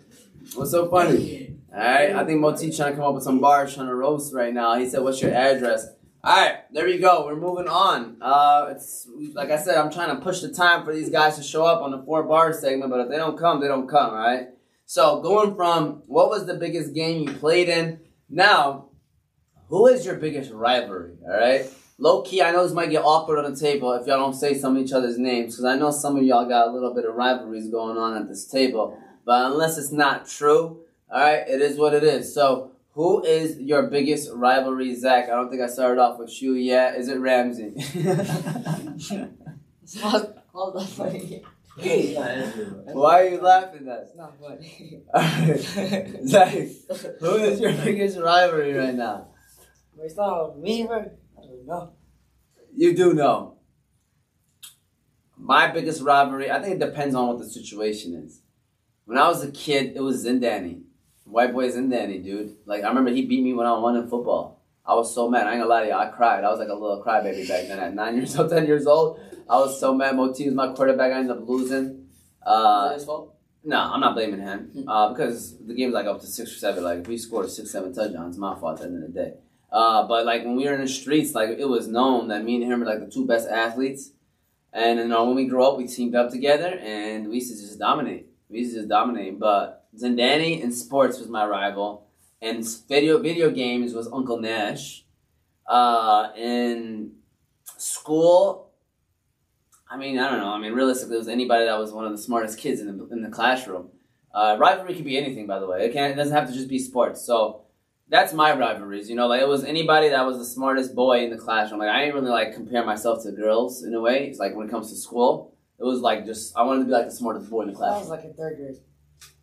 C: What's so funny? Alright, I think Moti trying to come up with some bars, trying to roast right now. He said, What's your address? Alright, there we go. We're moving on. Uh, it's like I said, I'm trying to push the time for these guys to show up on the four bar segment, but if they don't come, they don't come, alright? So going from what was the biggest game you played in? Now, who is your biggest rivalry? Alright? Low key, I know this might get awkward on the table if y'all don't say some of each other's names, because I know some of y'all got a little bit of rivalries going on at this table. But unless it's not true, alright, it is what it is. So, who is your biggest rivalry, Zach? I don't think I started off with you yet. Is it Ramsey?
B: It's not all that funny.
C: Why are you laughing at?
B: It's not funny.
C: Alright, Zach, who is your biggest rivalry right now?
B: But it's not me, bro. I don't know.
C: You do know. My biggest rivalry, I think it depends on what the situation is. When I was a kid, it was Zindani. White boy Zindani, dude. Like, I remember he beat me when I won in football. I was so mad. I ain't gonna lie to you. I cried. I was like a little crybaby back then. At nine years old, ten years old, I was so mad. Moti was my quarterback. I ended up losing.
D: Is
C: Uh,
D: his fault?
C: no, I'm not blaming him uh, because the game's like up to six or seven. Like we scored six, seven touchdowns, it's my fault at the end of the day. Uh, but like when we were in the streets, like it was known that me and him were like the two best athletes. And you know when we grew up, we teamed up together and we used to just dominate. We used to just dominate. But Zindani in sports was my rival, and video video games was Uncle Nash. Uh, in school, I mean, I don't know. I mean, realistically, it was anybody that was one of the smartest kids in the in the classroom. Uh, rivalry could be anything, by the way. It can't. It doesn't have to just be sports. So that's my rivalries. You know, like it was anybody that was the smartest boy in the classroom. Like I didn't really like compare myself to girls in a way. It's like when it comes to school, it was like just I wanted to be like the smartest boy in the
B: I
C: class.
B: was like in third grade.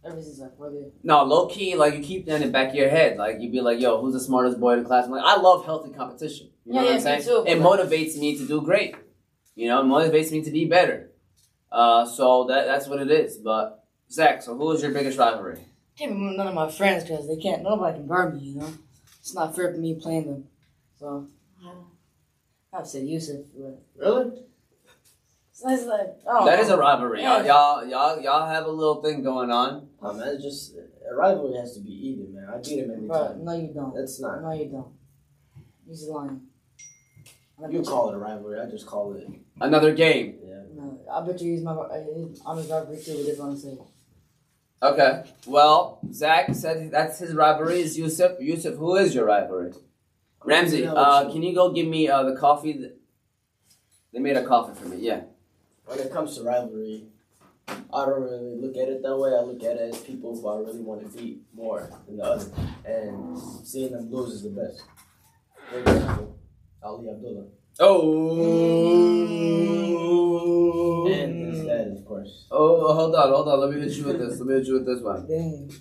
B: Ever since like fourth grade.
C: No, low key, like you keep that in the back of your head. Like you'd be like, "Yo, who's the smartest boy in the class?" I'm like, I love healthy competition. You know
B: Yeah,
C: what
B: yeah,
C: I'm
B: me
C: saying?
B: too,
C: It motivates me to do great. You know, it motivates me to be better. Uh, so that that's what it is. But Zach, so who is your biggest rivalry?
B: Can't be none of my friends because they can't. Nobody can guard me. You know, it's not fair for me playing them. So I've said Yusuf. But
E: Really?
B: It's like oh
C: That is a rivalry.
B: Yeah.
C: Y'all, y'all, y'all, y'all have a little thing going on.
E: Oh man, it's just a rivalry has to be even, man. I beat him every
B: But
E: time.
B: no, you don't.
E: That's not.
B: No, you don't. He's lying.
E: You
B: bet
E: call it a rivalry. I just call it.
C: Another game.
E: Yeah.
B: No, I bet you he's my I'm on his rivalry too. But just want to say.
C: Okay. Well, Zach said that's his rivalry. Is Yusuf? Yusuf, who is your rivalry? Ramsey, uh, can you go give me uh, the coffee? That... They made a coffee for me. Yeah.
E: When it comes to rivalry, I don't really look at it that way. I look at it as people who I really want to beat more than the other, and seeing them lose is the best. For example, Ali Abdullah
C: Oh.
E: and his dad, of course.
C: Oh, hold on, hold on. Let me hit you with this. Let me hit you with this one.
B: Dang.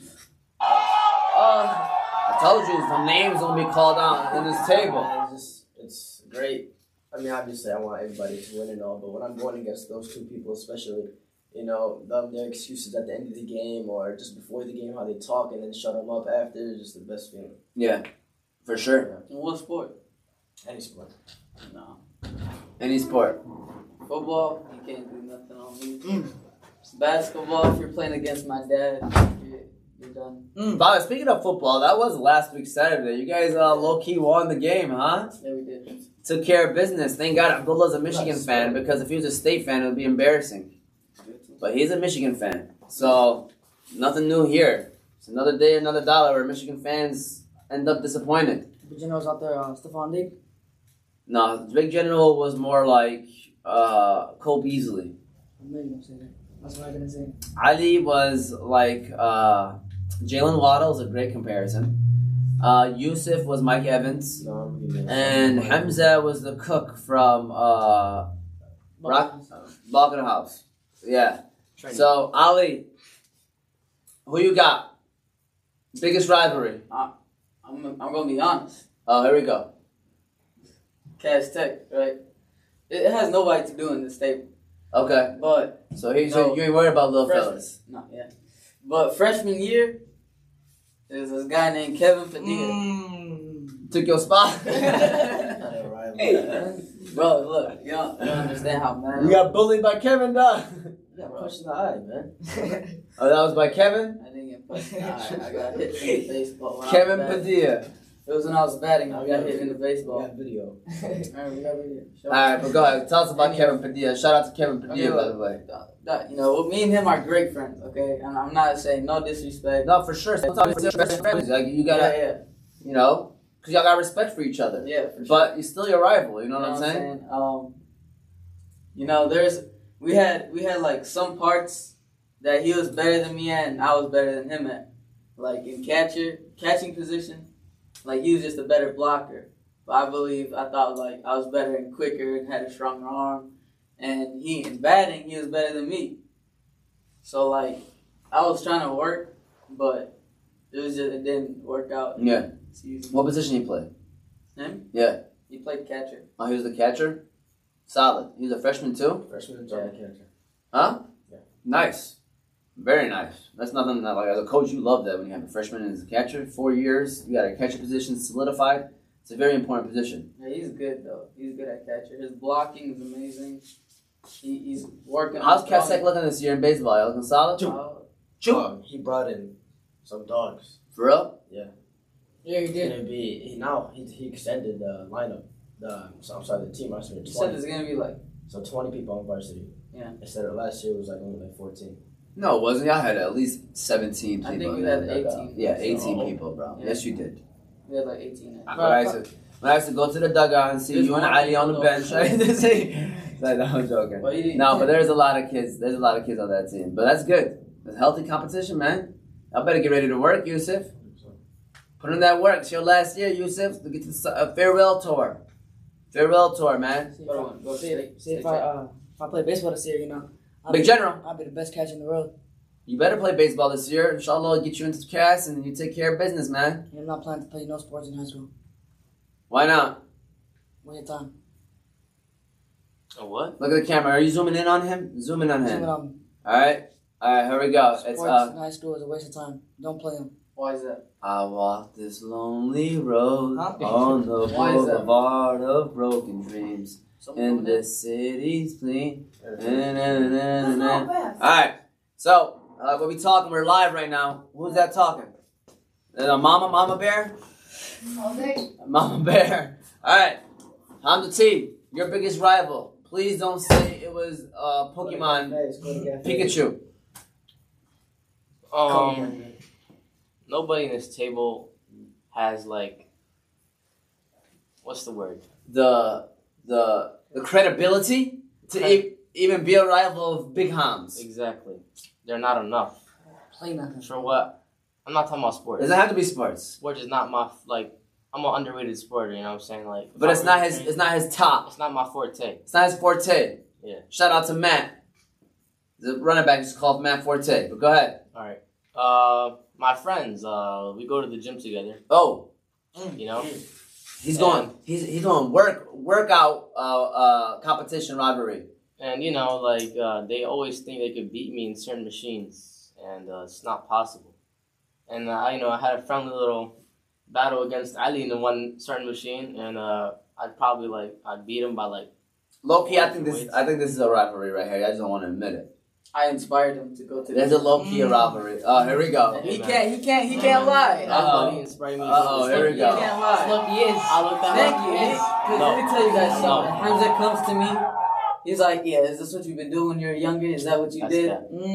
C: Uh, I told you the names gonna be called out in this table.
E: It's just it's great. I mean, obviously, I want everybody to win and all, but when I'm going against those two people, especially, you know, them their excuses at the end of the game or just before the game, how they talk and then shut them up after is just the best feeling.
C: Yeah, for sure.
D: In what sport?
E: Any sport.
D: No.
C: Any sport.
D: Football, you can't do nothing on me.
B: Mm.
D: Basketball, if you're playing against my dad, you're, you're done.
C: By the speaking of football, that was last week Saturday. You guys uh, low key won the game, huh?
D: Yeah, we did.
C: Took care of business. Thank God Abdullah's a Michigan fan because if he was a state fan, it would be embarrassing. But he's a Michigan fan, so nothing new here. It's another day, another dollar where Michigan fans end up disappointed.
B: The generals out there, uh, Stefon Diggs.
C: No, big general was more like uh, Cole Beasley.
B: I knew you gonna say that. That's what I'm gonna say.
C: Ali was like uh, Jaylen Waddle is a great comparison. Uh, Yusuf was Mike Evans,
E: No, I'm giving
C: and Hamza was the cook from uh, Rock Balkan House. Yeah.
A: Training.
C: So Ali, who you got? Biggest rivalry.
D: I'm, I'm gonna be honest.
C: Oh, here we go.
D: Cass Tech, right? It, it has nobody to do in the state,
C: Okay.
D: but
C: So here,
D: No.
C: you ain't worried about little
D: Freshman.
C: fellas.
D: no, yeah. But freshman year, there's this guy named Kevin Padilla.
B: Mm.
C: Took your spot.
E: a rival.
D: Bro, look, you don't, you don't understand how mad.
C: you got bullied by Kevin, dog.
E: You got pushed in the eye, man.
C: Oh, that was by Kevin.
D: I didn't get pushed. in the eye. I got hit in the baseball. when
C: Kevin
D: was.
C: Padilla.
D: It was when I was batting. I got hit in the
E: We
D: baseball.
E: got video.
D: Alright, we got video. Show
C: All right, but go ahead. Tell us about Kevin Padilla. Shout out to Kevin Padilla, by the way.
D: That, you know, me and him are great friends, okay? And I'm not saying no disrespect.
C: No, for sure. Sometimes it's best friends. Like you gotta,
D: yeah,
C: you know, because y'all got respect for each other.
D: yeah, for sure.
C: But you're still your rival. You know what I'm saying?
D: Um, you know, there's we had we had like some parts that he was better than me at, and I was better than him at. Like in catcher, catching position, like he was just a better blocker. But I believe I thought like I was better and quicker and had a stronger arm, and he in batting he was better than me. So like I was trying to work, but it was just it didn't work out.
C: Yeah.
D: Excuse.
C: What position he play?
D: Him?
C: Yeah.
D: He played catcher.
C: Oh, he was the catcher. Solid. He's a freshman too.
E: Freshman and junior catcher.
C: Huh?
E: Yeah.
C: Nice. Very nice. That's nothing that like as a coach you love that when you have a freshman and as a catcher, four years, you got a catcher position solidified. It's a very important position.
D: Yeah, he's good though. He's good at catcher. His blocking is amazing. He, he's working.
C: How's
D: on
C: Kasek looking this year in baseball? You looking solid?
D: Uh,
E: Um, he brought in some dogs.
C: For real?
B: Yeah, Yeah, he
E: It's
B: did.
E: gonna be he, now he, he extended the lineup. The so I'm sorry, the team roster
D: he said it's gonna be like
E: So twenty people on varsity.
D: Yeah.
E: Instead of last year it was like only like fourteen.
C: No, it wasn't. Y'all had at least seventeen people.
D: I think
C: in
D: we had 18.
C: Yeah, eighteen
E: So-
C: people, bro.
D: Yeah.
C: Yes, you did.
D: we had like 18.
C: When I used to, when I used to go to the dugout and see
D: There's
C: you and
D: one
C: Ali on the
D: though.
C: bench, I used to see. Like, no, I'm joking.
D: But he,
C: No, but there's a lot of kids. There's a lot of kids on that team. But that's good. It's healthy competition, man. I better get ready to work, Yusuf. Put in that work. It's your last year, Yusuf. To get to the uh, farewell tour. Farewell tour, man.
B: See if,
D: Go
B: I, see,
D: straight,
B: if, see if I uh, if I play baseball this year, you know, I'll
C: Big
B: be,
C: General.
B: I'll be the best catcher in the world.
C: You better play baseball this year. Inshallah, I'll get you into the cast and you take care of business, man.
B: And I'm not planning to play no sports in high school.
C: Why not?
B: Waste of time.
A: A what?
C: Look at the camera. Are you zooming in on him? Zoom in on
B: Assuming
C: him.
B: I'm
C: All right. All right. Here we go. It's
B: sports
C: uh.
B: in high school is a waste of time. Don't play them.
D: Why is that?
C: I walk this lonely road
B: Huh?
C: on the
D: Why is that?
C: boulevard of broken dreams.
D: Someone
C: In the city's clean. All right. So, uh, we'll be talking. We're live right now. Who's that talking? Uh, Mama, Mama Bear? Mama Bear. All right. Hamza T, your biggest rival. Please don't say it was uh, Pokemon Pikachu.
A: Um, nobody in this table has like, what's the word?
C: The the the credibility to e- even be a rival of Big Hams.
A: Exactly. They're not enough.
B: Play nothing.
A: For what? I'm not talking about sports.
C: Doesn't have to be sports,
A: Sports is not my like. I'm an underrated sport. You know what I'm saying? Like,
C: but it's not his. It's not his top.
A: It's not my forte.
C: It's not his forte.
A: Yeah.
C: Shout out to Matt. The running back is called Matt Forte. But go ahead.
A: All right. Uh, my friends. Uh, we go to the gym together.
C: Oh,
A: You know.
C: He's going. He's he's going work workout uh, uh, competition rivalry.
A: and you know, like uh, they always think they could beat me in certain machines, and uh, it's not possible. And uh, I, you know, I had a friendly little battle against Ali in the one certain machine, and uh, I'd probably like I'd beat him by like
C: Low key, I think this. I think this is a rivalry right here. I just don't want to admit it.
D: I inspired him to go to.
C: There's a low key
B: Mm.
C: rivalry. Oh, here we go.
D: He can't. He can't. He can't lie.
C: Uh-oh.
A: Everybody inspired me.
C: Uh-oh, here we go.
D: He can't lie.
B: Look, he is.
A: I looked at
D: Thank you.
A: Yes. No.
D: Let me tell you guys
A: No.
D: something. Hamza comes to me. He's like, yeah, is this what you've been doing when you were younger? Is that what you
A: That's
D: did?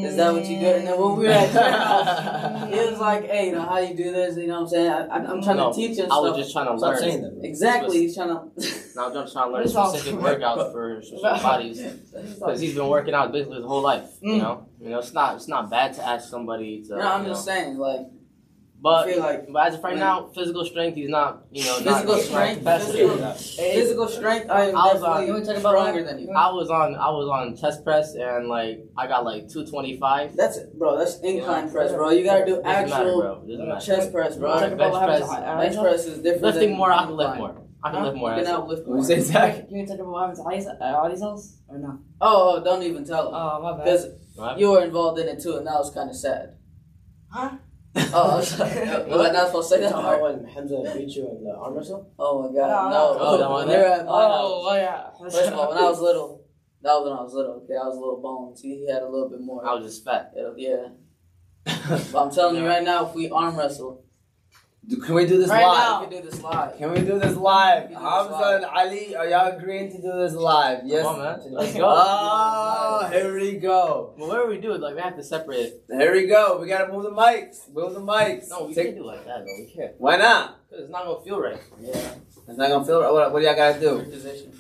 D: Is that what you did? And then when we were at your house, he was like, hey, you know, how do you do this? You know what I'm saying? I, I, I'm trying
A: No,
D: to teach him
A: I was
D: stuff.
A: just trying to
E: Stop
A: learn.
E: saying that.
D: Exactly. He's trying to.
A: Now I'm just trying to learn specific
B: correct.
A: workouts for specific bodies because he's been working out basically his whole life. You
B: Mm.
A: know, you know, it's not it's not bad to ask somebody to.
D: No, I'm
A: you
D: just
A: know.
D: saying, like,
A: But
D: I feel like
A: but as of right
D: when-
A: now, physical strength, he's not. You know,
D: Physical
A: not,
D: strength,
A: Not
D: physical-
A: physical.
D: physical strength, I am
A: I was on-
B: you wanna talk about
D: stronger than you.
A: I was on I was on chest press and like I got like 225.
D: That's it, bro. That's incline
A: Yeah.
D: press, bro. You gotta do
A: Doesn't matter,
D: actual
A: bro. Matter.
D: chest press, bro.
B: Talk
A: Bench
B: about what happens
A: press.
B: to
D: Bench press is different.
A: Lifting
D: than
A: more, I can lift more. I can
D: Huh?
A: lift more.
D: You can
A: that's it.
D: outlift more.
C: you say, Zach?
B: Can you talk about what happens to Ali's, uh, Ali's? Or no?
D: Oh, oh, don't even tell him.
B: Oh, my bad.
D: Because you were involved in it too, and that was kind of sad.
B: Huh?
D: Oh, I'm sorry. was I not supposed to say that?
E: talking about when Hamza beat you in the arm wrestle?
D: Oh my god,
B: no.
D: no.
A: Oh, that one
D: When they my oh, house.
B: Oh, oh yeah.
D: First of all, when I was little, that was when I was little. Okay, I was a little bones. He, he had a little bit more.
A: I was just fat.
D: Yeah, yeah. But I'm telling you right now, if we arm wrestle,
C: Do- Can we do this
B: Right
C: live?
B: now.
D: we can do this live.
C: Can we do this live?
D: Do this
C: Hamza
D: live.
C: and Ali, are y'all agreeing to do this live? Yes.
A: Come on, man. Let's go.
C: Oh, here we go.
A: Well, whatever we do, like we have to separate. it.
C: Here we go. We gotta move the mics. Move the mics.
A: No, we
C: Take-
A: can't do like that though. We can't.
C: Why not?
A: Cause it's not gonna feel right.
D: Yeah.
C: It's not gonna feel. What, what do y'all gotta do?
D: Position.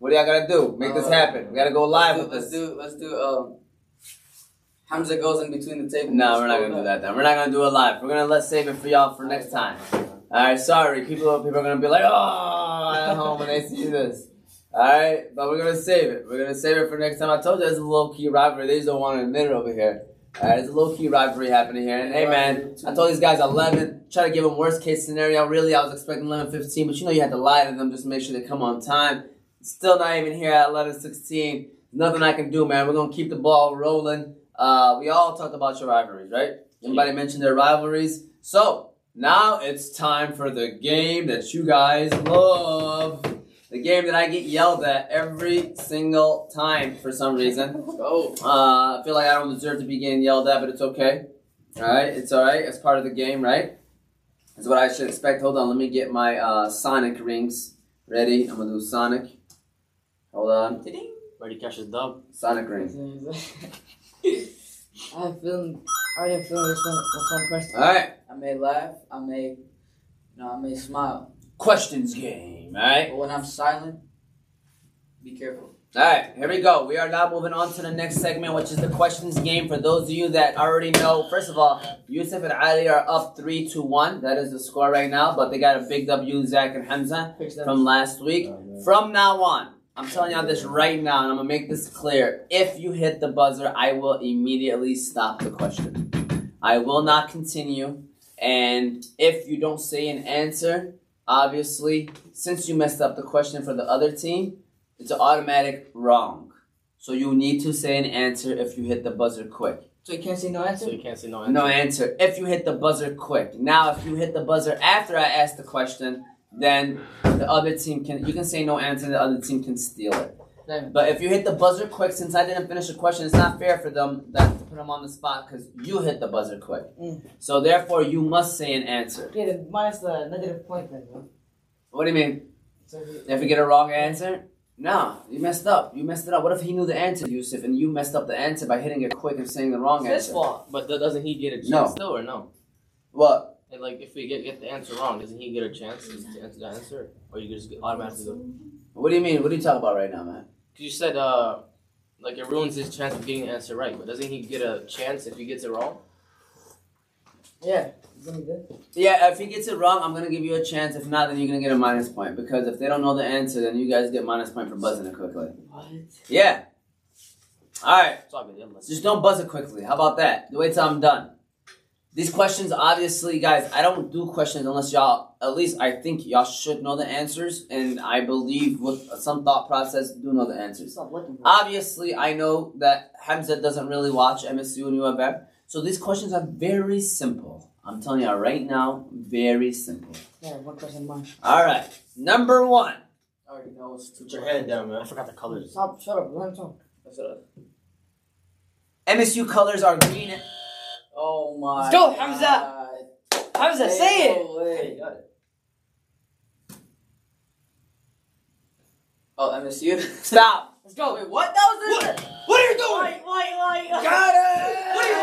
C: What do y'all gotta do? Make this
D: Uh,
C: happen. We gotta go live with
D: let's
C: this.
D: do let's do um. Hamza goes in between the table.
C: No, we're not gonna do that. Then we're not gonna do it live. We're gonna let's save it for y'all for next time. All right, sorry. People, people are gonna be like, oh, at home when they see this. All right, but we're gonna save it. We're gonna save it for next time. I told you it's a low key rivalry. They just don't want to admit it over here. All right, it's a low key rivalry happening here. And hey, man, I told these guys 11. Try to give them worst case scenario. Really, I was expecting 11, 15, but you know you had to lie to them just to make sure they come on time. Still not even here at 11, 16. Nothing I can do, man. We're gonna keep the ball rolling. Uh, we all talked about your rivalries, right? Everybody mentioned their rivalries. So now it's time for the game that you guys love. The game that I get yelled at every single time for some reason.
D: Go.
C: Uh, I feel like I don't deserve to be getting yelled at, but it's okay. All right, it's all right. It's part of the game, right? That's what I should expect. Hold on, let me get my uh, Sonic rings ready. I'm gonna do Sonic. Hold on,
A: Ready to catch his dub.
C: Sonic rings.
B: I have feeling. I already have feeling this one. This one question.
C: All right,
D: I may laugh. I may, no, I may smile.
C: questions game. All right.
D: But when I'm silent, be careful.
C: All right, here we go. We are now moving on to the next segment, which is the questions game. For those of you that already know, first of all, Yusuf and Ali are up three to one. That is the score right now. But they got a big W, Zach and Hamza from last week. Oh, from now on, I'm telling y'all this right now, and I'm gonna make this clear. If you hit the buzzer, I will immediately stop the question. I will not continue. And if you don't say an answer, obviously, since you messed up the question for the other team, it's an automatic wrong. So you need to say an answer if you hit the buzzer quick.
B: So you can't say no answer.
A: So you can't say no answer.
C: No answer if you hit the buzzer quick. Now, if you hit the buzzer after I ask the question, then the other team can you can say no answer. The other team can steal it. But if you hit the buzzer quick, since I didn't finish the question, it's not fair for them that to put them on the spot because you hit the buzzer quick.
B: Mm.
C: So therefore, you must say an answer.
B: Yeah, then minus the negative point then, bro.
C: What do you mean?
B: So if you-
C: If you get a wrong answer, no, you messed up. You messed it up. What if he knew the answer, Yusuf, and you messed up the answer by hitting it quick and saying the wrong
B: it's his
C: answer?
B: fault.
A: But doesn't he get a chance
C: No.
A: still or no?
C: What?
A: And like if we get, get the answer wrong, doesn't he get a chance to answer the answer, or you just get automatically go?
C: What do you mean? What are you talking about right now, man?
A: Cause you said uh, like it ruins his chance of getting the answer right, but doesn't he get a chance if he gets it wrong?
B: Yeah. It's gonna be good.
C: Yeah, if he gets it wrong, I'm gonna give you a chance. If not, then you're gonna get a minus point because if they don't know the answer, then you guys get minus point for buzzing it quickly.
B: What?
C: Yeah. All right.
A: It's all good. Yeah, let's-
C: Just don't buzz it quickly. How about that? Do wait till I'm done. These questions, obviously, guys, I don't do questions unless y'all, at least I think y'all should know the answers, and I believe with some thought process, do know the answers.
B: Stop looking for it.
C: Obviously, I know that Hamza doesn't really watch MSU and UFF, so these questions are very simple. I'm telling you right now, very simple.
B: Yeah, one question mine.
C: All right, number one.
D: I already know it's too
E: Put your hand down, man.
A: I forgot the colors.
B: Stop, shut up, let him talk.
D: That's what
C: MSU colors are green. And-
D: Oh my.
B: Let's go, Hamza.
D: God.
B: Hamza, say it!
D: No way.
E: got it.
D: Oh, MSU.
C: Stop.
B: Let's go.
D: Wait, what? That was it.
C: What are you doing?
B: Why, why, why?
C: Got it.
B: What are you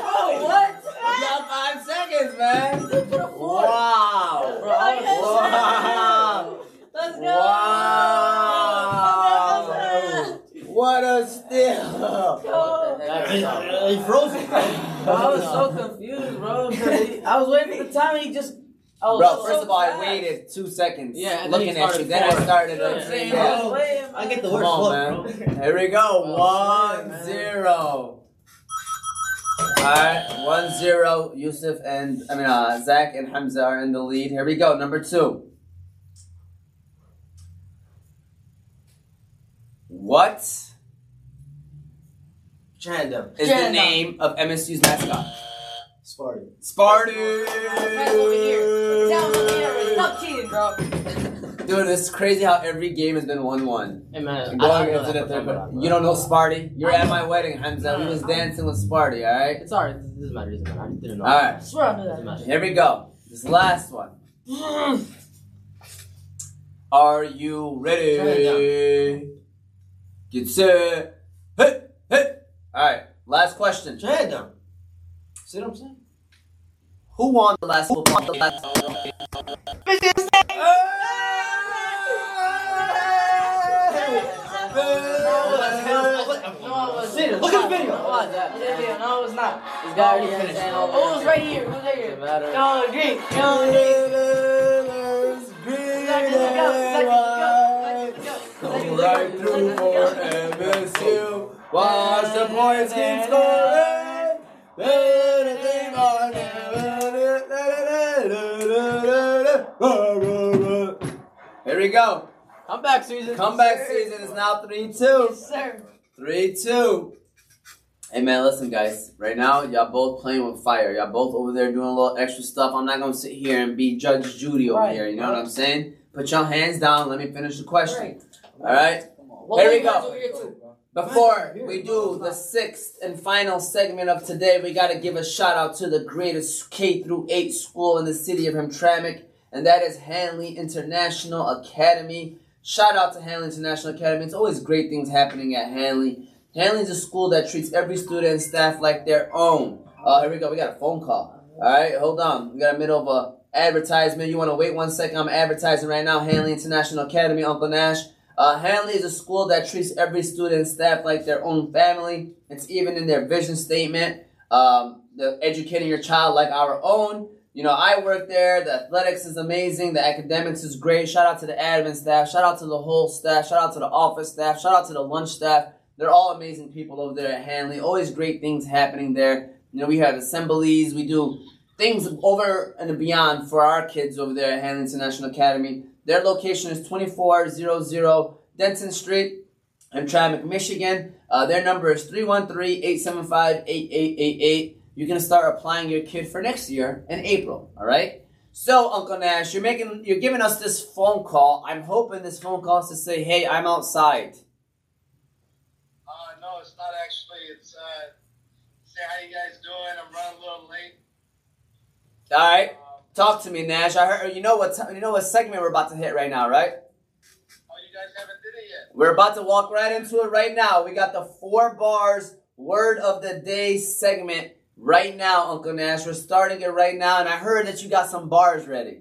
C: Bro, what? You got five seconds, man. Wow.
B: Bro,
C: Wow.
B: Let's go!
C: Wow. What a steal.
B: Go!
E: He frozen.
D: I was so confused, bro. 'cause he- I was waiting for the time and he just. I was
C: Bro,
D: so
C: first of all, I waited two seconds
A: Yeah,
C: looking at you. Then I started
D: Yeah,
C: up
D: man,
C: saying,
D: I
C: yeah.
E: I get the worst
C: on,
E: look,
C: man.
E: bro.
C: Here we go.
D: Oh,
C: One
D: man.
C: zero. Alright, one zero. Yusuf and I mean uh, Zach and Hamza are in the lead. Here we go. Number two. What is
E: Put your hand down.
C: the name of MSU's mascot?
E: Sparty.
C: Sparty.
B: Hands over here. Hands over here. Stop cheating, bro.
C: Dude, it's crazy how every game has been one-one.
A: Hey man,
C: Going
A: I, I know
C: into
A: that
C: the third, but you don't know
A: bro.
C: Sparty. You're at my wedding, Hamza. We was dancing with Sparty. All right.
A: It's alright. It doesn't matter. It doesn't matter. I didn't know.
C: All right.
B: I swear I knew
A: Doesn't
B: that.
A: matter.
C: Here we go. This last one. Are you ready? Get set. Hey, hey. All right. Last question.
E: Put your hand down. See what I'm saying?
C: Who won the last? Who won the last?
B: No, it
E: Look at the video.
B: No, it was that. Video. No, it was not.
D: This guy already has hand
B: Oh,
D: over
B: it was right here. It was right here.
C: Right through for MSU. Watch the points keep scoring. Here we go.
A: Comeback season.
C: Comeback season is now 3 2.
B: Yes, sir.
C: 3 2. Hey man, listen guys. Right now, y'all both playing with fire. Y'all both over there doing a little extra stuff. I'm not gonna sit here and be Judge Judy over
B: Right,
C: here. You know
B: right.
C: what I'm saying? Put your hands down. Let me finish the question.
B: Right.
C: All right.
B: Well,
C: Here we go.
B: Over here too.
C: Before we do the sixth and final segment of today, we gotta give a shout out to the greatest K through 8 school in the city of Hamtramck, and that is Hanley International Academy. Shout out to Hanley International Academy. It's always great things happening at Hanley. Hanley's a school that treats every student and staff like their own. Uh, here we go. We got a phone call. All right, hold on. We got a middle of a advertisement. You want to wait one second? I'm advertising right now. Hanley International Academy, Uncle Nash. Uh, Hanley is a school that treats every student and staff like their own family. It's even in their vision statement. Um, the educating your child like our own. You know, I work there. The athletics is amazing. The academics is great. Shout out to the admin staff. Shout out to the whole staff. Shout out to the office staff. Shout out to the lunch staff. They're all amazing people over there at Hanley. Always great things happening there. You know, we have assemblies. We do things over and beyond for our kids over there at Hanley International Academy. Their location is 2400 Denton Street in Hamtramck, Michigan. Uh, their number is 313-875-8888. You can start applying your kid for next year in April, all right? So, Uncle Nash, you're making you're giving us this phone call. I'm hoping this phone call is to say, "Hey, I'm outside."
F: Uh, no, it's not actually. It's uh, say how you guys doing. I'm running a little late.
C: All right,
F: Um,
C: talk to me, Nash. I heard you know what t- you know what segment we're about to hit right now, right?
F: oh, you guys haven't did it yet.
C: We're about to walk right into it right now. We got the four bars word of the day segment right now, Uncle Nash. We're starting it right now, and I heard that you got some bars ready.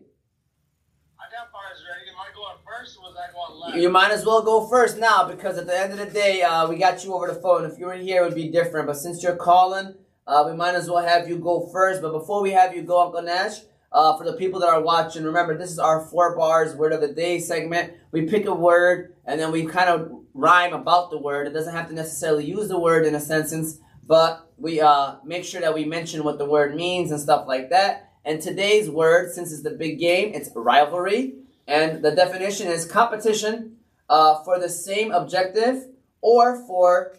F: I got bars ready. Am I going first or was I going last?
C: You might as well go first now because at the end of the day, uh, we got you over the phone. If you were here, it would be different. But since you're calling, uh, we might as well have you go first. But before we have you go, Uncle Nash, uh, for the people that are watching, remember this is our four bars word of the day segment. We pick a word and then we kind of rhyme about the word. It doesn't have to necessarily use the word in a sentence, but we uh, make sure that we mention what the word means and stuff like that. And today's word, since it's the big game, it's rivalry. And the definition is competition uh, for the same objective or for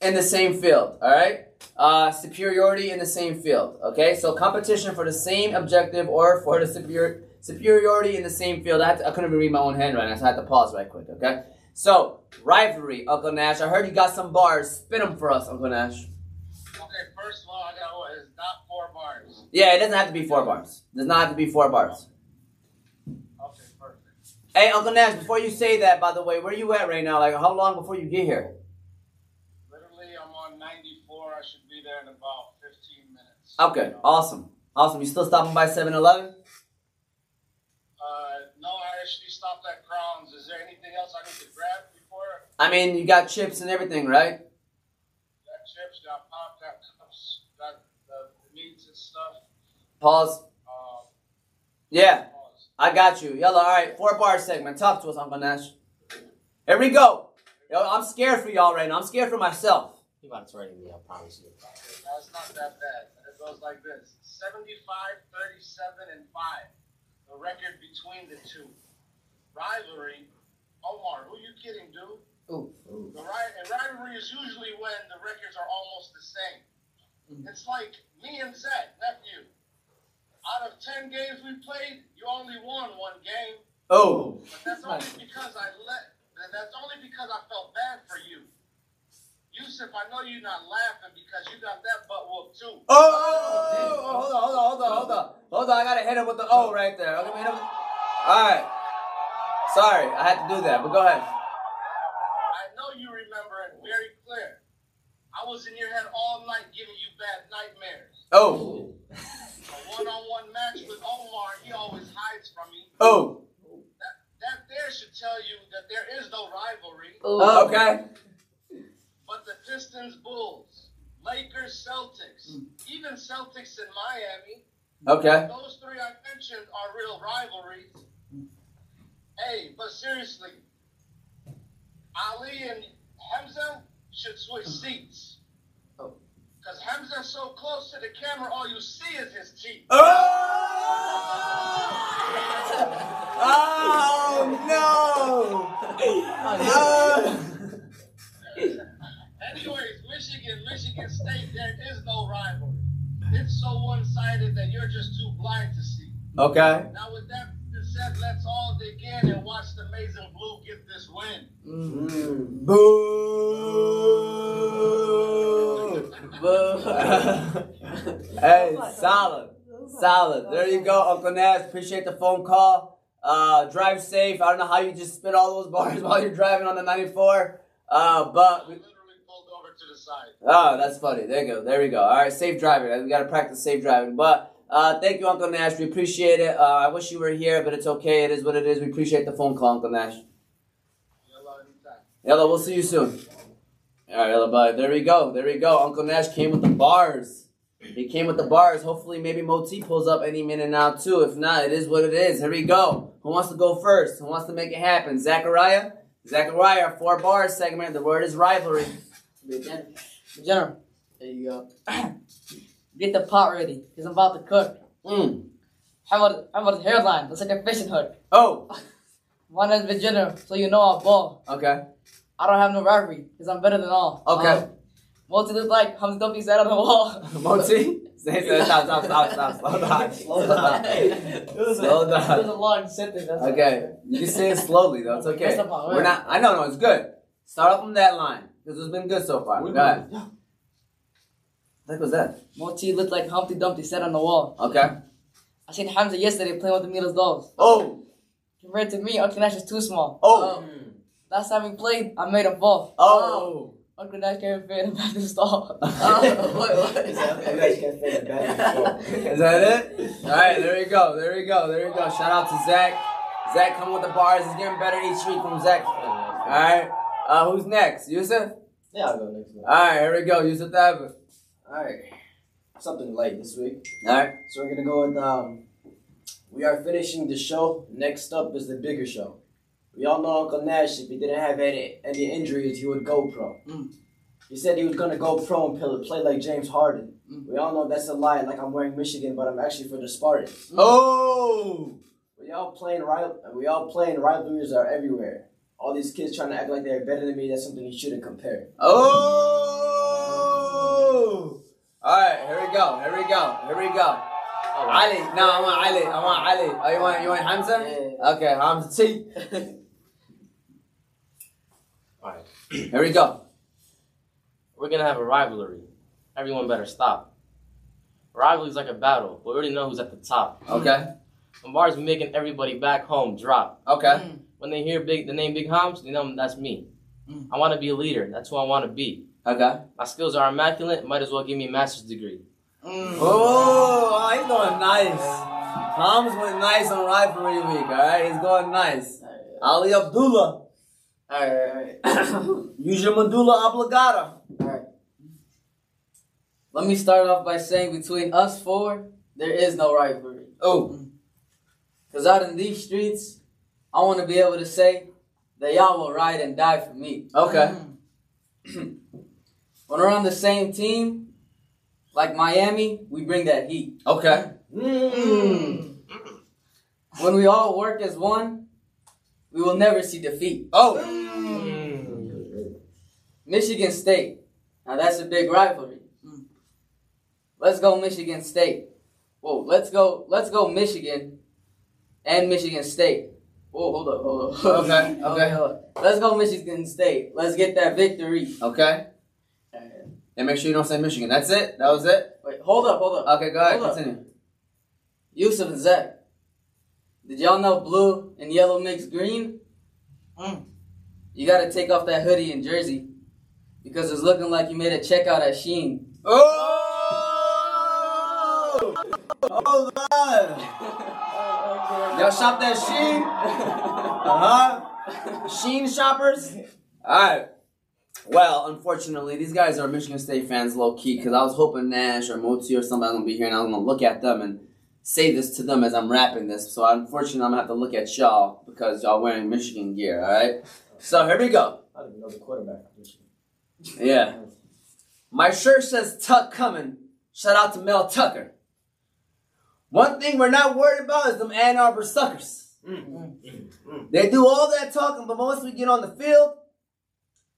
C: in the same field. All right. Uh, superiority in the same field. Okay. So competition for the same objective or for the superior superiority in the same field. I, to, I couldn't even read my own handwriting, so I had to pause right quick. Okay. So rivalry, Uncle Nash. I heard you got some bars. Spin them for us, Uncle Nash.
F: Okay, first of all, I got what? It's not four bars.
C: Yeah, it doesn't have to be four bars. It does not have to be four bars.
F: Okay, perfect.
C: Hey, Uncle Nash, before you say that, by the way, where you at right now? Like, how long before you get here?
F: Literally, I'm on 94. I should be there in about 15 minutes.
C: Okay, awesome. Awesome. You still stopping by 7 Eleven?
F: Uh, no, I actually stopped at Crown's. Is there anything else I need to grab before?
C: I mean, you got chips and everything, right?
F: Got chips, got pop, got cups, got the, the meats and stuff.
C: Pause.
F: Uh,
C: Yeah,
F: pause.
C: I got you. Yellow, all right. Four bar segment. Talk to us, Uncle Nash. Here we go. Yo, I'm scared for y'all right now. I'm scared for myself.
A: You about to threaten me, I promise you.
F: No, it's not that bad. It goes like this 75, 37, and 5. The record between the two. Rivalry. Omar, who are you kidding, dude?
B: Ooh.
F: The ri- and rivalry is usually when the records are almost the same. Mm-hmm. It's like me and Zach, nephew. Out of 10 games we played, you only won one game.
C: Oh.
F: But that's only because I let. and That's only because I felt bad for you. Yusuf, I know you're not laughing because you got that butt whoop too.
C: Oh! Hold on, hold on, hold on, hold on. Hold on, I gotta hit him with the O right there. Okay, hit him. All right. Sorry, I had to do that, but go ahead.
F: I know you remember it very clear. I was in your head all night giving you bad nightmares.
C: Oh.
F: A one-on-one match with Omar, he always hides from me.
C: Oh.
F: That, that there should tell you that there is no rivalry.
B: Oh.
C: Okay.
F: But the Pistons, Bulls, Lakers, Celtics, hmm. even Celtics in Miami,
C: Okay.
F: those three I mentioned are real rivalries. Hmm. Hey, but seriously, Ali and Hamza should switch hmm. seats.
B: Oh.
F: Because Hamza's so close to the camera, all you see is his teeth.
C: Oh! Oh no!
F: Oh, Anyways, uh, Michigan, Michigan State, there is no rivalry. It's so one-sided that you're just too blind to see.
C: Okay.
F: Now, with that being said, let's all dig in and watch the Amazing Blue get this win.
C: Mm. Boo! hey, solid, solid. There you go, Uncle Nash. Appreciate the phone call. Uh, drive safe. I don't know how you just spit all those bars while you're driving on the 94. Uh, but
F: I literally pulled over to the side.
C: Oh, that's funny. There you go. There we go. All right, safe driving. We got to practice safe driving. But uh, thank you, Uncle Nash. We appreciate it. Uh, I wish you were here, but it's okay. It is what it is. We appreciate the phone call, Uncle Nash.
F: Yellow.
C: We'll see you soon. All right, Yellow, bye. There we go. There we go. Uncle Nash came with the bars. He came with the bars. Hopefully, maybe Moti pulls up any minute now, too. If not, it is what it is. Here we go. Who wants to go first? Who wants to make it happen? Zachariah? Zachariah, four bars segment. The word is rivalry.
B: General,
D: There you go.
B: get the pot ready, because I'm about to cook.
C: Mm.
B: How about, how about the hairline? Looks like a fishing hook.
C: Oh,
B: My name's beginner, so you know I ball.
C: okay.
B: I don't have no rivalry, because I'm better than all.
C: Okay.
B: Um, Moti looks like Hamza Dumpy sat on the wall.
C: Moti? Say, say, stop, stop, stop, stop, slow down. Slow down.
B: it was
C: Slow
B: a, it was a long sentence. That's
C: Okay, you can say it slowly though. It's okay.
B: That's not my
C: We're not. I know, no, it's good. Start off from that line because it's been good so far. Go ahead. What was that?
B: Moti looked like Humpty Dumpty sat on the wall.
C: Okay.
B: I seen Hamza yesterday playing with the Milos dolls.
C: Oh,
B: Compared to me, Uncle Nash is too small.
C: oh, um,
B: Last time we played, I made him fall.
C: oh.
B: Uncle Nash can't fit in the bathroom stall.
E: Is
C: that it? All right, there we go. There we go. There we go. Shout out to Zach. Zach coming with the bars. He's getting better each week from Zach. All right. Uh, who's next? Yusuf?
E: Yeah, I'll go next one.
C: All right, here we go. Yusuf Thabit.
E: Alright. Something light this week.
C: All right.
E: So we're gonna go with um we are finishing the show. Next up is the bigger show. We all know Uncle Nash, if he didn't have any any injuries, he would go pro.
B: Mm.
E: He said he was gonna go pro and play, play like James Harden.
B: Mm.
E: We all know that's a lie. Like I'm wearing Michigan, but I'm actually for the Spartans.
C: Oh.
E: We all playing rival. We all playing rivalries are everywhere. All these kids trying to act like they're better than me. That's something you shouldn't compare.
C: Oh. All right, here we go. Here we go. Here we go. Oh, Ali, no, I want Ali. I want Ali. Oh, you want you want Hamza?
D: Yeah.
C: Okay, Hamza T.
A: Alright.
C: Here we go.
A: We're gonna have a rivalry. Everyone better stop. Rivalry's like a battle, but we already know who's at the top.
C: Okay.
A: Lamar's making everybody back home drop.
C: Okay. Mm.
A: When they hear big the name Big Homs, they know that's me.
B: Mm.
A: I want to be a leader. That's who I want to be.
C: Okay.
A: My skills are immaculate. Might as well give me a master's degree.
B: Mm.
C: Oh, he's going nice. Tom's went nice on rivalry week. All right, he's going nice. Ali Abdullah,
D: Alright, alright.
C: use your medulla oblongata.
D: Alright. Let me start off by saying between us four, there is no rivalry.
C: Oh,
D: Because out in these streets, I want to be able to say that y'all will ride and die for me.
C: okay.
D: When we're on the same team, like Miami, we bring that heat.
C: Okay.
E: Mm.
D: When we all work as one, we will never see defeat.
C: Oh,
D: Michigan State. Now that's a big rivalry. Let's go Michigan State. Whoa, let's go let's go Michigan and Michigan State. Whoa, hold up, hold up.
C: Okay, okay.
D: hold up. Let's go Michigan State. Let's get that victory.
C: okay. And make sure you don't say Michigan. That's it. That was it.
D: Wait, hold up, hold up.
C: Okay, go ahead.
D: Hold up.
C: Continue.
D: Yusuf and Zach. Did y'all know blue and yellow makes green?
B: Mm.
D: You gotta take off that hoodie and jersey. Because it's looking like you made a checkout at Shein.
C: Oh! Hold on. Y'all shop that Shein? Uh huh. Shein shoppers? Alright. Well, unfortunately, these guys are Michigan State fans low key because I was hoping Nash or Moti or somebody was going to be here and I was going to look at them and say this to them as I'm rapping this. So, unfortunately, I'm going to have to look at y'all because y'all wearing Michigan gear, alright? So, here we go.
E: I don't know the quarterback.
C: Yeah. My shirt says Tuck coming. Shout out to Mel Tucker. One thing we're not worried about is them Ann Arbor suckers. Mm. They do all that talking, but once we get on the field,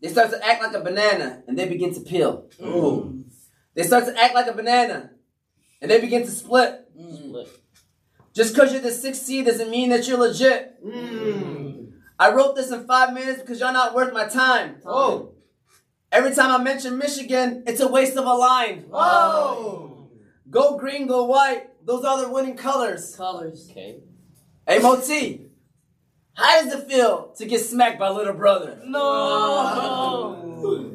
C: they start to act like a banana and they begin to peel.
A: Ooh.
C: They start to act like a banana and they begin to split.
A: Split.
C: Just because you're the sixth seed doesn't mean that you're legit. I wrote this in five minutes because y'all not worth my time.
E: Oh.
C: Every time I mention Michigan, it's a waste of a line.
E: Oh.
C: Go green, go white. Those are the winning colors.
B: Colors.
A: Okay.
C: Hey, Moti, how does it feel to get smacked by little brother?
B: No.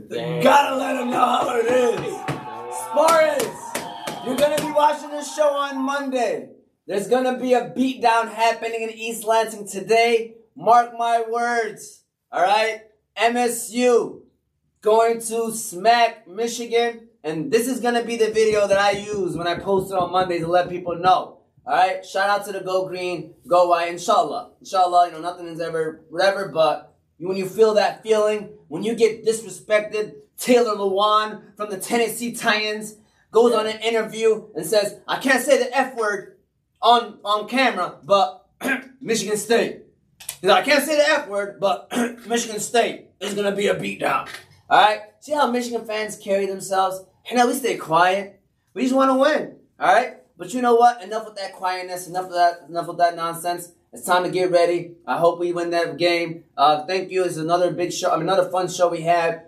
A: Damn.
C: Gotta let him know how it is. Spartans, you're gonna be watching this show on Monday. There's gonna be a beatdown happening in East Lansing today. Mark my words. All right, MSU going to smack Michigan, and this is gonna be the video that I use when I post it on Monday to let people know. All right, shout out to the Go Green, Go White, inshallah. Inshallah, you know nothing is ever whatever, but when you feel that feeling, when you get disrespected, Taylor Lewan from the Tennessee Titans goes on an interview and says, "I can't say the F word on on camera, but Michigan State." He's like, "I can't say the F word, but Michigan State is gonna be a beatdown." All right, see how Michigan fans carry themselves? And now we stay quiet. We just want to win. All right. But you know what? Enough with that quietness. Enough of that. Enough with that nonsense. It's time to get ready. I hope we win that game. Uh, thank you. It's another big show. Another fun show we had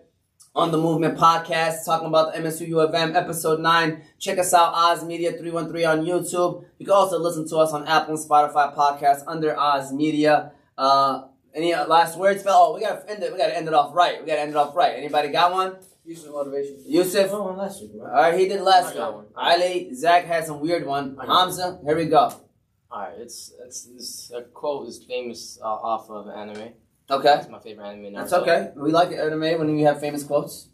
C: on the Movement Podcast, talking about the MSU U of M episode nine. Check us out, Oz Media three one three on YouTube. You can also listen to us on Apple and Spotify podcasts under Oz Media. Uh, any last words, Phil? Oh, we gotta end it. We gotta end it off right. We gotta end it off right. Anybody got one?
D: Use some motivation.
C: Yusuf.
E: Oh, last week,
C: All
E: right?
C: right, he did last
A: I
C: one. Ali, Zach had some weird one. Hamza, here we go.
A: Alright, it's it's this a quote is famous uh, off of anime.
C: Okay,
A: It's my favorite anime.
C: that's okay. We like anime when we have famous quotes.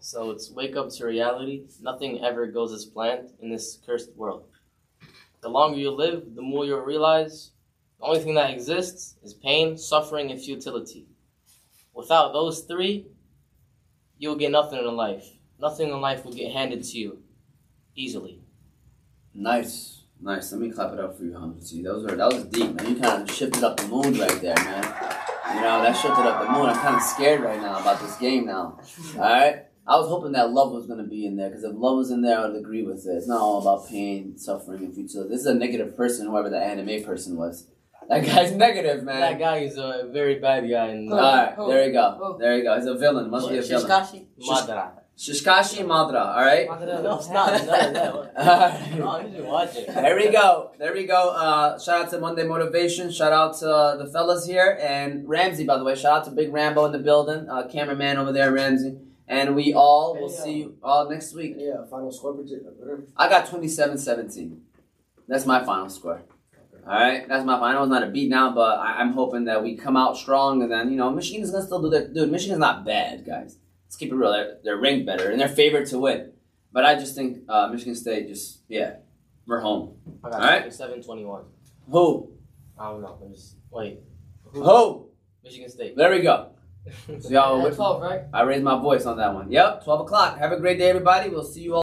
A: So it's wake up to reality. Nothing ever goes as planned in this cursed world. The longer you live, the more you'll realize the only thing that exists is pain, suffering, and futility. Without those three, you'll get nothing in life. Nothing in life will get handed to you easily.
C: Nice, nice. Let me clap it up for you, Humpty. Those are that was deep, man. You kind of shifted up the mood right there, man. You know that shifted up the mood. I'm kind of scared right now about this game now. All right. I was hoping that love was gonna be in there because if love was in there, I would agree with it. It's not all about pain, suffering, and futility. This is a negative person, whoever the anime person was. That guy's negative, man.
A: That guy is a very bad guy in
B: Who?
C: All right,
B: Who?
C: there you go.
B: Who?
C: There you go. He's a villain. Must be a villain.
B: Shishkashi.
A: Madara.
C: Shishkashi Madara. All right.
A: No, it's not. None of that.
C: Alright.
A: No, you should watch it.
C: There we go. There we go. Uh, shout out to Monday Motivation. Shout out to uh, the fellas here and Ramsey, by the way. Shout out to Big Rambo in the building. Uh, cameraman over there, Ramsey. And we all will
E: Hey,
C: see you all next week.
E: Yeah, final score predict.
C: I got 27-17. That's my final score. All right, that's my final. It's not a beat now, but I, I'm hoping that we come out strong, and then you know Michigan's gonna still do that. dude. Michigan's not bad, guys. Let's keep it real. They're, they're ranked better, and they're favored to win. But I just think uh, Michigan State just yeah, we're home.
A: I got
C: Alright.
A: 27 21.
C: Who?
A: I don't know. I'm just, wait.
C: Who?
A: Michigan State.
C: There we go. So y'all,
B: 12, right?
C: I raised my voice on that one. Yep, 12 o'clock. Have a great day, everybody. We'll see you all.